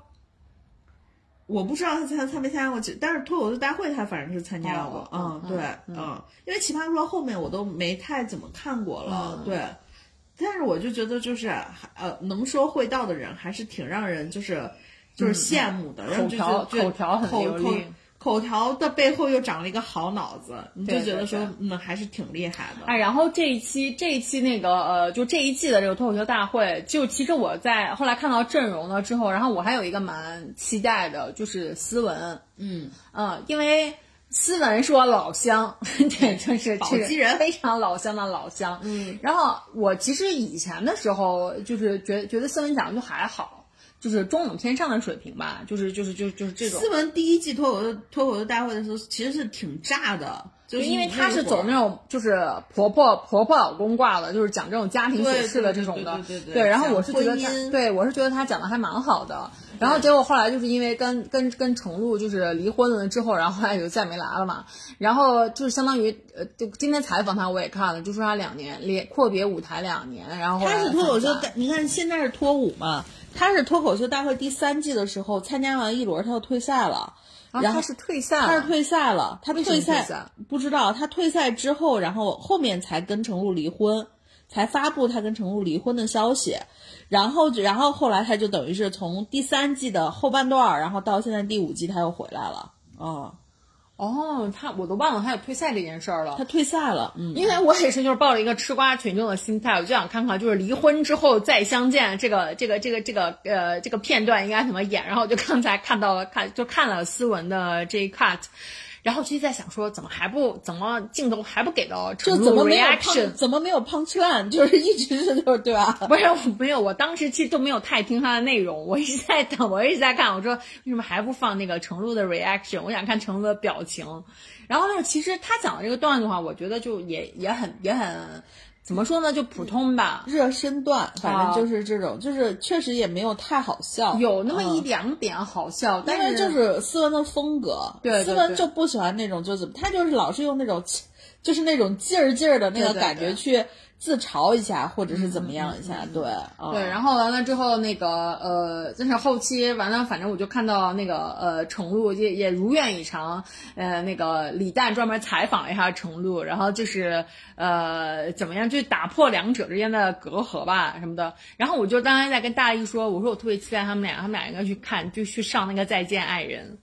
我不知道他参参没参加过，但是脱口秀大会他反正是参加过。哦嗯，对，嗯，因为奇葩说后面我都没太怎么看过了，嗯对。但是我就觉得就是呃，能说会道的人还是挺让人就是就是羡慕的，然后就觉得口条口条很口口流利口条的背后又长了一个好脑子，你就觉得说对嗯还是挺厉害的。哎，然后这一期这一期那个呃，就这一季的这个脱口秀大会，就其实我在后来看到阵容了之后，然后我还有一个蛮期待的，就是思文，嗯，嗯，因为思文是我老乡，对，就是宝鸡人非常老乡的老乡。嗯，然后我其实以前的时候就是觉觉得思文讲的就还好。就是中等偏上的水平吧，就是就是就就是这种斯，文第一季脱口秀脱口秀大会的时候其实是挺炸的，就是因为他是走那种就是婆婆婆婆老公挂的，就是讲这种家庭琐事的这种的，对对对对对然后我是觉得他对我是觉得他讲的还蛮好的，然后结果后来就是因为跟跟跟程璐就是离婚了之后，然后后来就再没来了嘛。然后就是相当于呃，就今天采访他我也看了，就说他两年连阔别舞台两年，然后后他是脱口秀你看现在是脱舞嘛，他是脱口秀大会第三季的时候参加完一轮，他就退赛了。然后他是退赛了，他是退赛了，他退赛不知道，他退赛之后，然后后面才跟程璐离婚，才发布他跟程璐离婚的消息，然后然后后来他就等于是从第三季的后半段儿，然后到现在第五季他又回来了，啊、哦，他我都忘了他有退赛这件事儿了他。退赛了，嗯，因为我也是，就是抱着一个吃瓜群众的心态，我就想看看，就是离婚之后再相见这个这个这个这个呃这个片段应该怎么演。然后我就刚才看到了看就看了思文的这一 cut，然后其实在想说，怎么还不怎么镜头还不给到就怎么没有 reaction？怎么没有 punch line，就是一直是就是对吧？不是，我没有，我当时其实都没有太听他的内容，我一直在等，我一直在看，我说为什么还不放那个程璐的 reaction？我想看程璐的表情。然后呢，其实他讲的这个段子的话，我觉得就也也很也很怎么说呢，就普通吧，热身段，反正啊。就是这种，就是确实也没有太好笑，有那么一嗯。两点好笑，但是就是斯文的风格，对对斯文就不喜欢那种就是他就是老是用那种就是那种劲儿劲儿的那个感觉对去自嘲一下，或者是怎么样一下，对，啊对，然后完了之后，那个呃，就是后期完了，反正我就看到那个呃，程璐也也如愿以偿，呃，那个李诞专门采访了一下程璐，然后就是呃，怎么样，去打破两者之间的隔阂吧什么的。然后我就当时在跟大力说，我说我特别期待他们俩，他们俩应该去看，就去上那个《再见爱人》。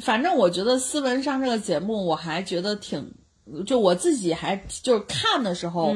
反正我觉得斯文上这个节目，我还觉得挺，就我自己还就是看的时候。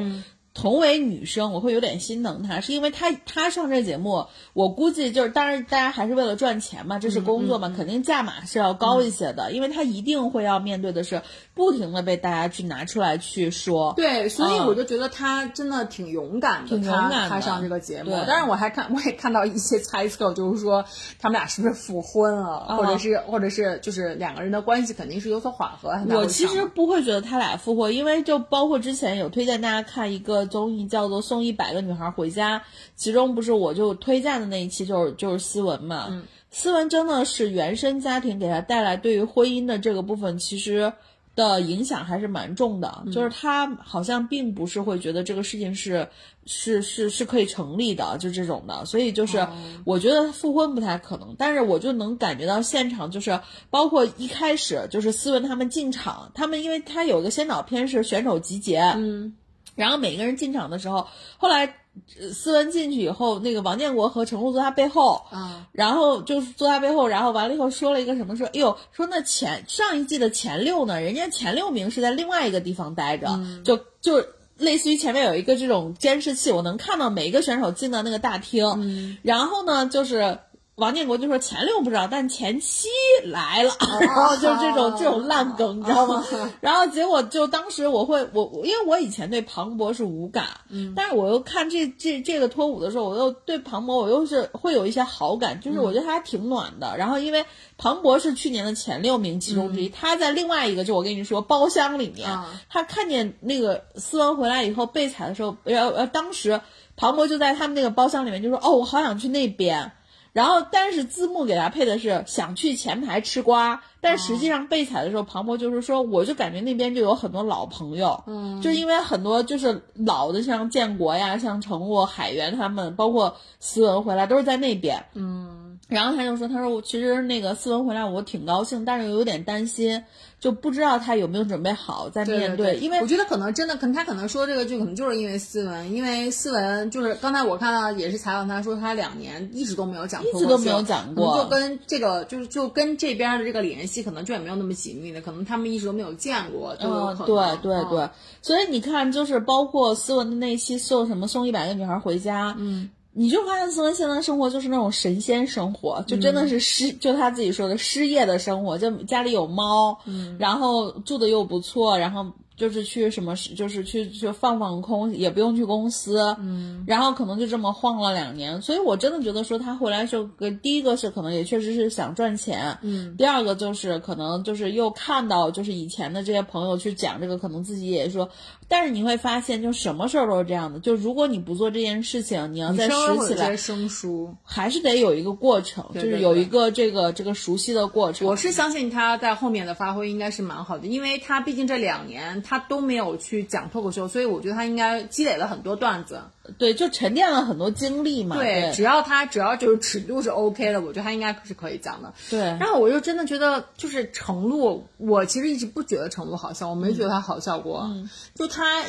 同为女生，我会有点心疼她，是因为她她上这节目，我估计就是，当然大家还是为了赚钱嘛，这是工作嘛，肯定价码是要高一些的，因为她一定会要面对的是不停的被大家去拿出来去说，对，所以嗯。我就觉得她真的挺勇敢的，挺勇敢的他他上这个节目。对。但是我还看，我也看到一些猜测，就是说他们俩是不是复婚了，嗯。或者是或者是就是两个人的关系肯定是有所缓和。我其实不会觉得他俩复婚，因为就包括之前有推荐大家看一个综艺叫做《送一百个女孩回家》，其中不是我就推荐的那一期就是就是思文嘛，嗯。思文真的是原生家庭给他带来对于婚姻的这个部分其实。的影响还是蛮重的，嗯。就是他好像并不是会觉得这个事情是是是是可以成立的，就这种的，所以就是哦。我觉得复婚不太可能，但是我就能感觉到现场就是包括一开始就是思文他们进场，他们因为他有个先导片是选手集结，嗯，然后每个人进场的时候，后来呃思文进去以后，那个王建国和程璐坐他背后，啊，然后就是坐他背后，然后完了以后说了一个什么说，哎呦，说那前上一季的前六呢，人家前六名是在另外一个地方待着，就就类似于前面有一个这种监视器，我能看到每一个选手进到那个大厅，然后呢就是。王建国就说前六不知道，但前七来了，然后就这种这种烂梗，你知道吗？然后结果就当时我会我我因为我以前对庞博是无感，嗯，但是我又看这这这个脱舞的时候，我又对庞博我又是会有一些好感，就是我觉得他还挺暖的。然后因为庞博是去年的前六名其中之一，他在另外一个就我跟你说包厢里面，啊他看见那个思文回来以后被踩的时候，呃呃，当时庞博就在他们那个包厢里面就说：“哦，我好想去那边。”然后，但是字幕给他配的是想去前排吃瓜，但实际上被踩的时候，庞博就是说，我就感觉那边就有很多老朋友，嗯，就是因为很多就是老的，像建国呀、像程璐、海源他们，包括思文回来都是在那边，嗯，然后他就说，他说我其实那个思文回来我挺高兴，但是又有点担心，就不知道他有没有准备好在对面对因为我觉得可能真的，可能他可能说这个就可能就是因为思文，因为思文就是刚才我看到也是采访他说他两年一直都没有讲脱口秀，一直都没有讲过。就跟这个就是就跟这边的这个联系可能就也没有那么紧密的，可能他们一直都没有见过，对能。对对，嗯。所以你看，就是包括思文的那期送什么送一百个女孩回家，嗯，你就发现思文现在生活就是那种神仙生活，就真嗯。的是失，就他自己说的失业的生活，就家里有猫，嗯，然后住的又不错，然后就是去什么，就是去去放放空，也不用去公司，嗯，然后可能就这么晃了两年，所以我真的觉得说他回来就跟，第一个是可能也确实是想赚钱，嗯，第二个就是可能就是又看到就是以前的这些朋友去讲这个，可能自己也说，但是你会发现，就什么事儿都是这样的，就如果你不做这件事情，你要再拾起来生疏，还是得有一个过程，就是有一个这个这个熟悉的过程。我是相信他在后面的发挥应该是蛮好的，因为他毕竟这两年。他都没有去讲脱口秀，所以我觉得他应该积累了很多段子，对，就沉淀了很多经历嘛。对，只要他只要就是尺度是 OK 的，我觉得他应该是可以讲的。对，然后我就真的觉得，就是程璐，我其实一直不觉得程璐好笑，我没觉得他好笑过。嗯，就他，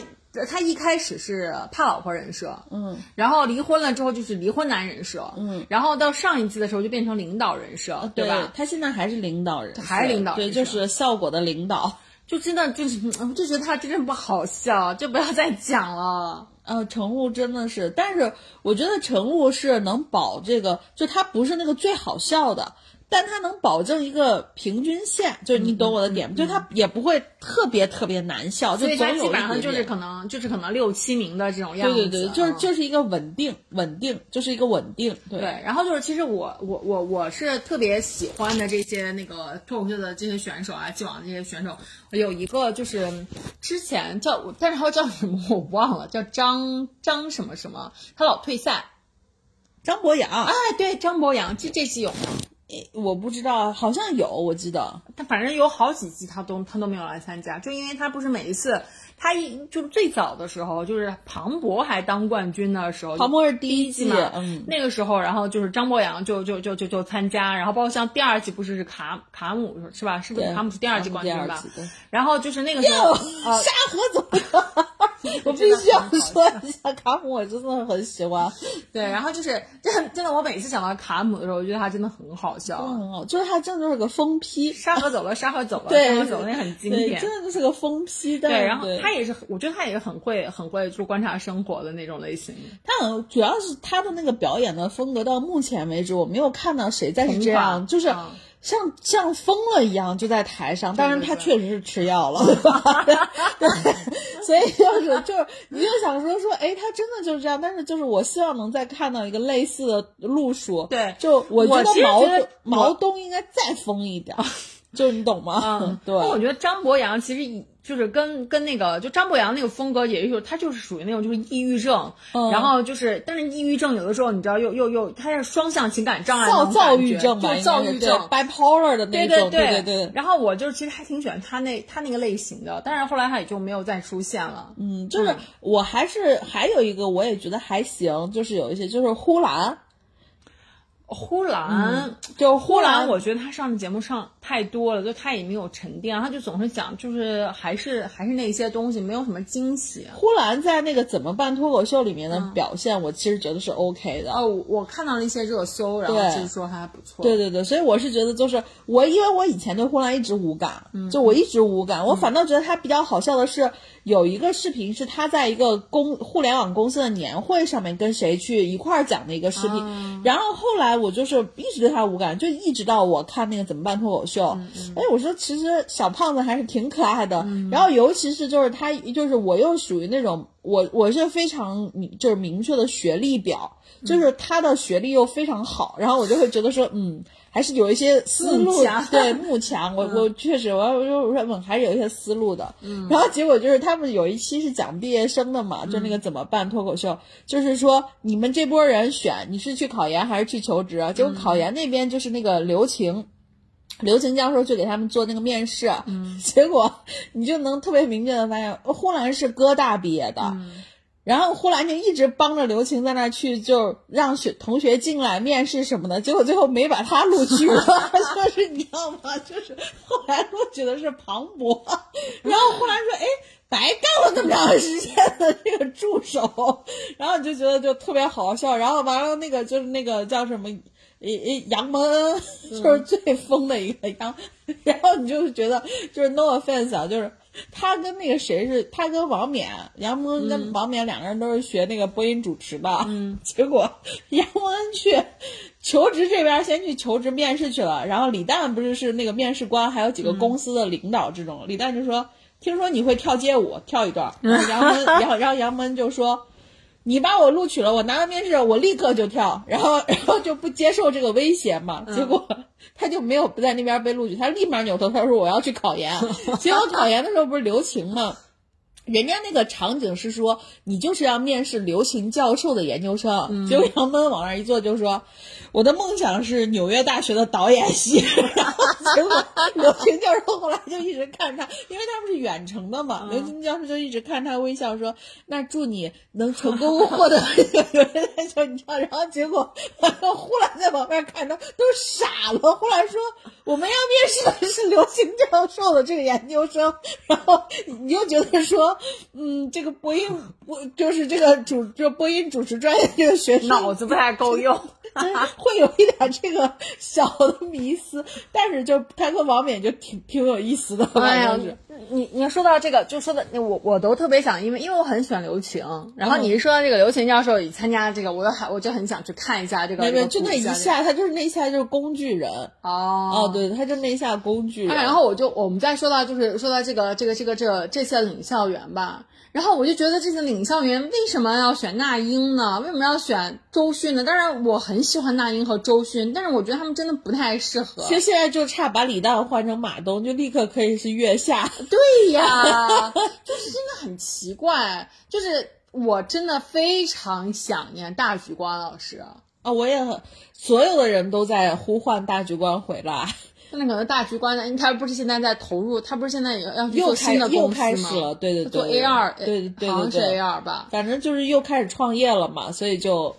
他一开始是怕老婆人设，嗯，然后离婚了之后就是离婚男人设，嗯，然后到上一季的时候就变成领导人设，对吧？他现在还是领导人，还是领导，对，就是效果的领导。就真的就是，就觉得他真的不好笑，就不要再讲了。呃，乘务真的是，但是我觉得乘务是能保这个，就它不是那个最好笑的。但它能保证一个平均线，就是你懂我的点，就它也不会特别特别难笑，就总有基本上就是可能就是可能六七名的这种样子。对对对，就是就是一个稳定稳定，就是一个稳定。对，然后就是其实我我我我是特别喜欢的这些那个脱口秀的这些选手啊，既往的这些选手，有一个就是之前叫，但是他叫什么我忘了，叫张张什么什么，他老退赛，张博洋。哎，对，张博洋，这这期有吗？我不知道，好像有，我记得。他反正有好几季他都他都没有来参加，就因为他不是每一次他一就是最早的时候就是庞博还当冠军的时候，庞博是第一季嘛，嗯，那个时候然后就是张博洋就就就就就参加，然后包括像第二季不是是卡卡姆是吧？是不是卡姆是第二季冠军吧？然后就是那个时候沙河走了。我必须要说一下卡姆，我真的很喜欢。对，然后就是真真的，我每次想到卡姆的时候，我觉得他真的很好笑，很好，就是他真的就是个疯批。沙河走了，沙河走了，沙河走了，那很经典，真的就是个疯批。对，然后他也是，我觉得他也是很会很会就观察生活的那种类型。他很主要是他的那个表演的风格，到目前为止我没有看到谁再是这样，就是。像像疯了一样就在台上，当然他确实是吃药了，对，所以就是就是你就想说说，哎，他真的就是这样，但是就是我希望能再看到一个类似的路数，对，就我觉得毛毛东应该再疯一点，就你懂吗？嗯，对。我觉得张博洋其实以。就是跟跟那个就张博洋那个风格，也就是他就是属于那种就是抑郁症，然后就是但是抑郁症有的时候你知道又又又他是双向情感障碍躁躁郁症就躁郁症 bipolar 的那种，对对对。然后我就其实还挺喜欢他那他那个类型的，但是后来他也就没有再出现了。嗯，就是我还是还有一个我也觉得还行，就是有一些就是呼兰。呼兰就呼兰，我觉得他上的节目上太多了，就他也没有沉淀，他就总是讲，就是还是还是那些东西，没有什么惊喜。呼兰在那个怎么办脱口秀里面的表现，我其实觉得是 OK 的。哦，我看到了一些热搜，然后就是说还不错。对对对，所以我是觉得就是我，因为我以前对呼兰一直无感，就我一直无感，我反倒觉得他比较好笑的是。有一个视频是他在一个公互联网公司的年会上面跟谁去一块儿讲的一个视频，然后后来我就是一直对他无感，就一直到我看那个怎么办脱口秀，哎，我说其实小胖子还是挺可爱的，然后尤其是就是他就是我又属于那种我我是非常明就是明确的学历表，就是他的学历又非常好，然后我就会觉得说嗯。还是有一些思路，对，慕强，我我确实，我我说我说还是有一些思路的。嗯，然后结果就是他们有一期是讲毕业生的嘛，就那个怎么办脱口秀，就是说你们这波人选你是去考研还是去求职？结果考研那边就是那个刘晴，刘晴教授就给他们做那个面试，嗯，结果你就能特别明确的发现，呼兰是哥大毕业的。然后呼兰就一直帮着刘晴在那儿去，就让学同学进来面试什么的，结果最后没把他录取了，就是你知道吗？就是后来录取的是庞博，然后呼兰说：“哎，白干了那么长时间的这个助手。”然后你就觉得就特别好笑。然后完了那个就是那个叫什么，诶诶，杨蒙恩就是最疯的一个杨，然后你就觉得就是 no offense 啊，就是。他跟那个谁是？他跟王冕、杨蒙恩跟王冕两个人都是学那个播音主持的。嗯，结果杨蒙恩去求职这边先去求职面试去了，然后李诞不是是那个面试官，还有几个公司的领导这种。李诞就说：“听说你会跳街舞，跳一段。然后杨蒙，然后然后杨蒙就说。你把我录取了，我拿到面试，我立刻就跳，然后 然后就不接受这个威胁嘛，结果他就没有不在那边被录取，他立马扭头，他说我要去考研，结果考研的时候不是留情吗？人家那个场景是说你就是要面试刘琴教授的研究生，结果杨奔往那儿一坐就说。我的梦想是纽约大学的导演系，然 后结果刘婷教授后来就一直看他，因为他们是远程的嘛，刘婷教授就一直看他微笑说：“那祝你能成功获得纽约大学。”你知道，然后结果忽然在旁边看他都傻了。忽然说：“我们要面试的是刘星教授的这个研究生。”然后你又觉得说：“嗯，这个播音播就是这个主就播音主持专业这个学生脑子不太够用。” 会有一点这个小的迷思，但是就他跟王冕就挺挺有意思的。哎呀，你你说到这个，就说的我我都特别想，因为因为我很喜欢刘晴，然后你一说到这个刘晴教授参加这个，我还我就很想去看一下这个。没有，就那一下，他就是那一下就是工具人。哦哦，对，他就那一下工具人。然后我就我们再说到就是说到这个这个这个这个这次领校园吧。然后我就觉得这次领校园为什么要选那英呢？为什么要选周迅呢？当然我很喜欢那英和周迅，但是我觉得他们真的不太适合。其实现在就差把李诞换成马东，就立刻可以是月下。对呀，就是真的很奇怪。就是我真的非常想念大局观老师啊！我也很，所有的人都在呼唤大局观回来。那可能大局观呢？他不是现在在投入，他不是现在要要去做新的公司吗？对对对，做 A 二，对对对，好像是 A 二吧。反正就是又开始创业了嘛，所以就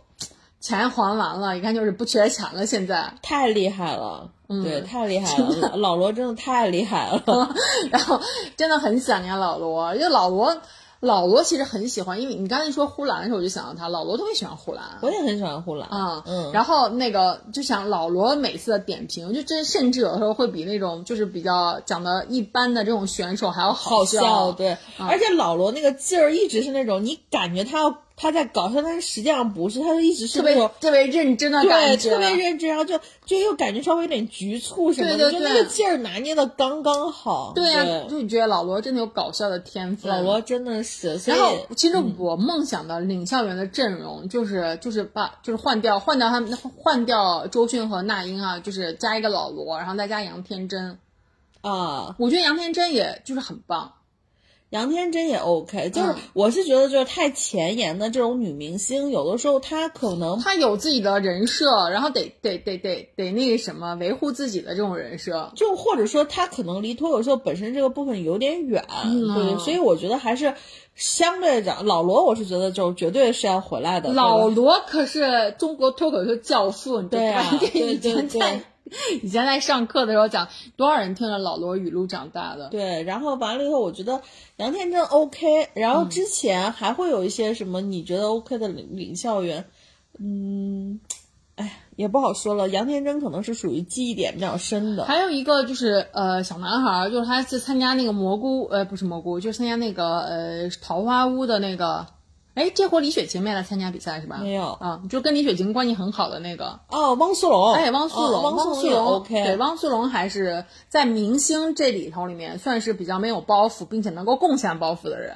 钱还完了，一看就是不缺钱了。现在太厉害了，嗯对，太厉害了，老罗真的太厉害了。然后真的很想念老罗，因为老罗。老罗其实很喜欢，因为你刚才说呼兰的时候，我就想到他。老罗特别喜欢呼兰，我也很喜欢呼兰啊。嗯，然后那个就想老罗每次的点评，就真甚至有的时候会比那种就是比较讲的一般的这种选手还要好笑。对，而且老罗那个劲儿一直是那种你感觉他要。他在搞笑，但是实际上不是，他就一直是特别特别认真的感觉，对，特别认真，然后就就又感觉稍微有点局促什么的，就那个劲儿拿捏的刚刚好。对呀，就觉得老罗真的有搞笑的天赋。老罗真的是。然后，其实我梦想的领校园的阵容就是就是把就是换掉换掉他们换掉周迅和那英啊，就是加一个老罗，然后再加杨天真。啊，我觉得杨天真也就是很棒。杨天真也 OK，就是我是觉得就是太前沿的这种女明星，有的时候她可能她有自己的人设，然后得得得得得那个什么维护自己的这种人设，就或者说她可能离脱口秀本身这个部分有点远，对，所以我觉得还是相对讲，老罗我是觉得就绝对是要回来的。老罗可是中国脱口秀教父，对啊，对对对。以前在上课的时候讲，多少人听着老罗语录长大的？对，然后完了以后，我觉得杨天真 OK，然后之前还会有一些什么你觉得 OK 的领领校园，嗯，哎，也不好说了。杨天真可能是属于记忆点比较深的。还有一个就是呃小男孩，就是他去参加那个蘑菇，呃不是蘑菇，就是参加那个呃桃花坞的那个。哎，这回李雪琴没来参加比赛是吧？没有啊，就跟李雪琴关系很好的那个哦，汪苏泷。哎，汪苏泷，汪苏泷，OK。对，汪苏泷还是在明星这里头里面算是比较没有包袱，并且能够贡献包袱的人。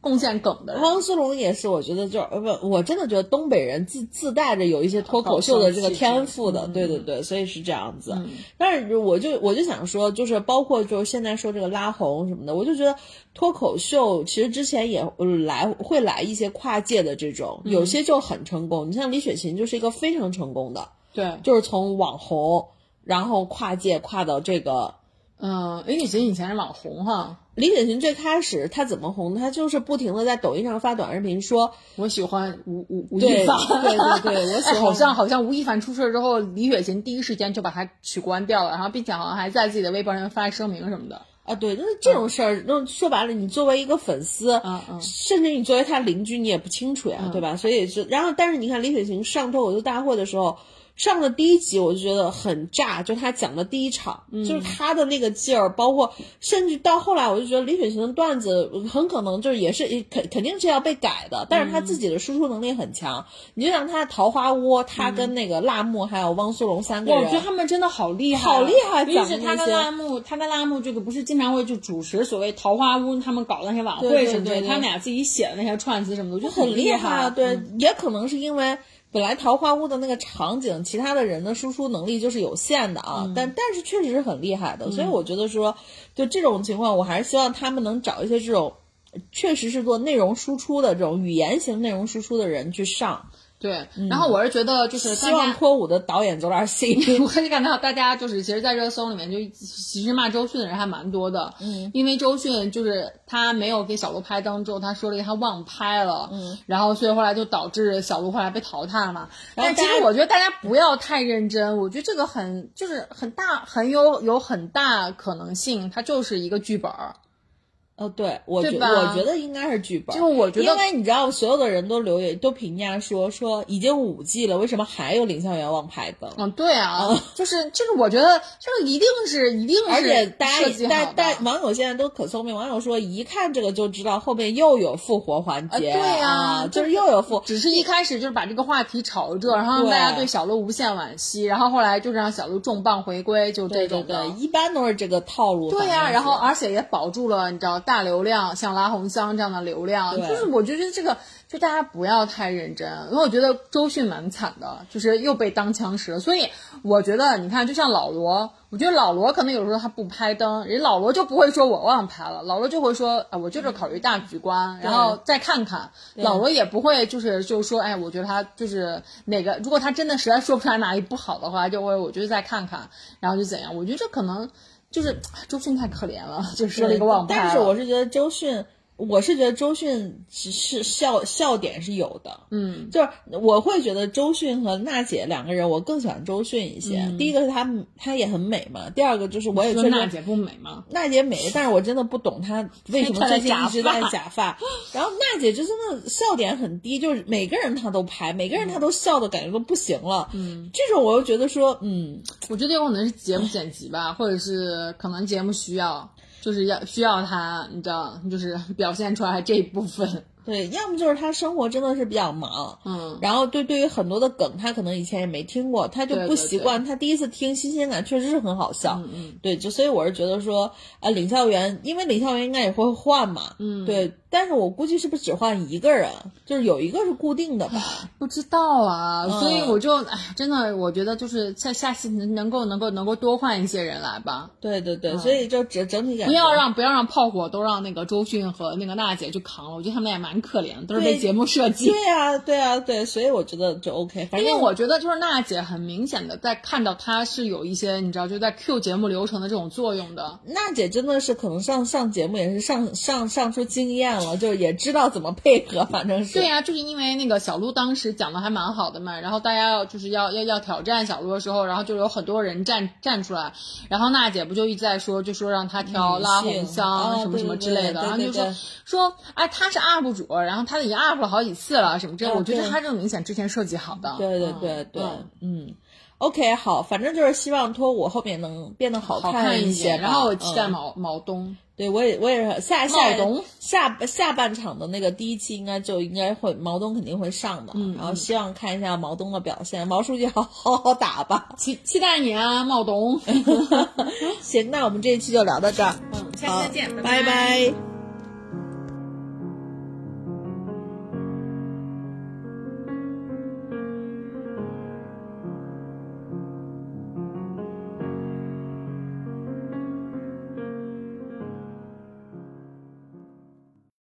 贡献梗的汪苏泷也是，我觉得就呃不，我真的觉得东北人自自带着有一些脱口秀的这个天赋的，对对对，所以是这样子。但是我就我就想说，就是包括就是现在说这个拉红什么的，我就觉得脱口秀其实之前也来会来一些跨界的这种，有些就很成功。你像李雪琴就是一个非常成功的，对，就是从网红然后跨界跨到这个。嗯，李雪琴以前是网红哈。李雪琴最开始她怎么红？她就是不停的在抖音上发短视频，说我喜欢吴吴吴亦凡。对对对，我喜欢。好像好像吴亦凡出事之后，李雪琴第一时间就把他取关掉了，然后并且好像还在自己的微博上发声明什么的。啊，对，那这种事儿，那说白了，你作为一个粉丝，嗯嗯，甚至你作为他邻居，你也不清楚呀，对吧？所以就，然后但是你看李雪琴上脱口秀大会的时候。上了第一集我就觉得很炸，就他讲的第一场，就是他的那个劲儿，包括甚至到后来，我就觉得李雪琴的段子很可能就是也是肯肯定是要被改的，但是他自己的输出能力很强。你就像他《桃花窝》，他跟那个辣目还有汪苏泷三个人，我觉得他们真的好厉害，好厉害尤其是他跟辣目，他跟辣目这个不是经常会去主持所谓桃花坞他们搞的那些晚会什么的，他们俩自己写的那些串词什么的，我觉得很厉害。对，也可能是因为。本来桃花坞的那个场景，其他的人的输出能力就是有限的啊，但但是确实是很厉害的，所以我觉得说，就这种情况，我还是希望他们能找一些这种，确实是做内容输出的这种语言型内容输出的人去上。对，然后我是觉得就是希望脱舞的导演走点心。我可以看到大家就是其实，在热搜里面就其实骂周迅的人还蛮多的。嗯，因为周迅就是他没有给小鹿拍灯之后，他说了一个他忘拍了。嗯，然后所以后来就导致小鹿后来被淘汰嘛。但其实我觉得大家不要太认真，我觉得这个很就是很大很有有很大可能性，它就是一个剧本儿。哦，对，我觉我觉得应该是剧本，就我觉得，因为你知道，所有的人都留言都评价说说已经五季了，为什么还有领校园忘拍的？嗯，对啊，就是就是，我觉得这个一定是一定是，而且大家大大网友现在都可聪明，网友说一看这个就知道后面又有复活环节，对呀，就是又有复，只是一开始就是把这个话题炒热，然后让大家对小鹿无限惋惜，然后后来就让小鹿重磅回归，就这种的，一般都是这个套路。对呀，然后而且也保住了，你知道。大流量像拉红箱这样的流量，就是我觉得这个就大家不要太认真，因为我觉得周迅蛮惨的，就是又被当枪使了。所以我觉得你看，就像老罗，我觉得老罗可能有时候他不拍灯，人老罗就不会说我忘拍了，老罗就会说啊，我就是考虑大局观，然后再看看。老罗也不会就是就是说，哎，我觉得他就是哪个，如果他真的实在说不出来哪里不好的话，就会我觉得再看看，然后就怎样。我觉得这可能。就是 周迅太可怜了，就说了一个忘拍。但是我是觉得周迅。我是觉得周迅是笑笑点是有的，嗯，就是我会觉得周迅和娜姐两个人，我更喜欢周迅一些。第一个是她她也很美嘛，第二个就是我也觉得娜姐不美吗？娜姐美，但是我真的不懂她为什么最近一直戴假发。然后娜姐就真的笑点很低，就是每个人她都拍，每个人她都笑的感觉都不行了。嗯，这种我又觉得说，嗯，我觉得有可能是节目剪辑吧，或者是可能节目需要。就是要需要他，你知道，就是表现出来这一部分。对，要么就是他生活真的是比较忙，嗯，然后对对于很多的梗，他可能以前也没听过，他就不习惯，他第一次听，新鲜感确实是很好笑，嗯嗯，对，就所以我是觉得说，呃，领校园，因为领校园应该也会换嘛，嗯，对。但是我估计是不是只换一个人，就是有一个是固定的吧？不知道啊，所以我就哎，真的，我觉得就是下下次能能够能够能够多换一些人来吧。对对对，所以就整整体感不要让不要让炮火都让那个周迅和那个娜姐去扛了，我觉得他们俩蛮可怜，都是被节目设计。对呀对呀对，所以我觉得就 OK。因为我觉得就是娜姐很明显的在看到她是有一些你知道就在 Q 节目流程的这种作用的。娜姐真的是可能上上节目也是上上上出经验了，就也知道。怎么配合，反正是对呀，就是因为那个小鹿当时讲的还蛮好的嘛，然后大家要就是要要要挑战小鹿的时候，然后就有很多人站站出来，然后娜姐不就一直在说，就说让她挑拉红香什么什么之类的，然后就说说哎她是 UP 主，然后他已经 UP 了好几次了什么这，我觉得他这个明显之前设计好的，对对对对，嗯，OK 好，反正就是希望脱我后面能变得好看一些，然后我期待毛毛东。对，我也我也是下下下下半场的那个第一期应该就应该会毛东肯定会上的，然后希望看一下毛东的表现，毛书记好好好打吧，期期待你啊，毛东。行，那我们这一期就聊到这儿，嗯，下期再见，拜拜。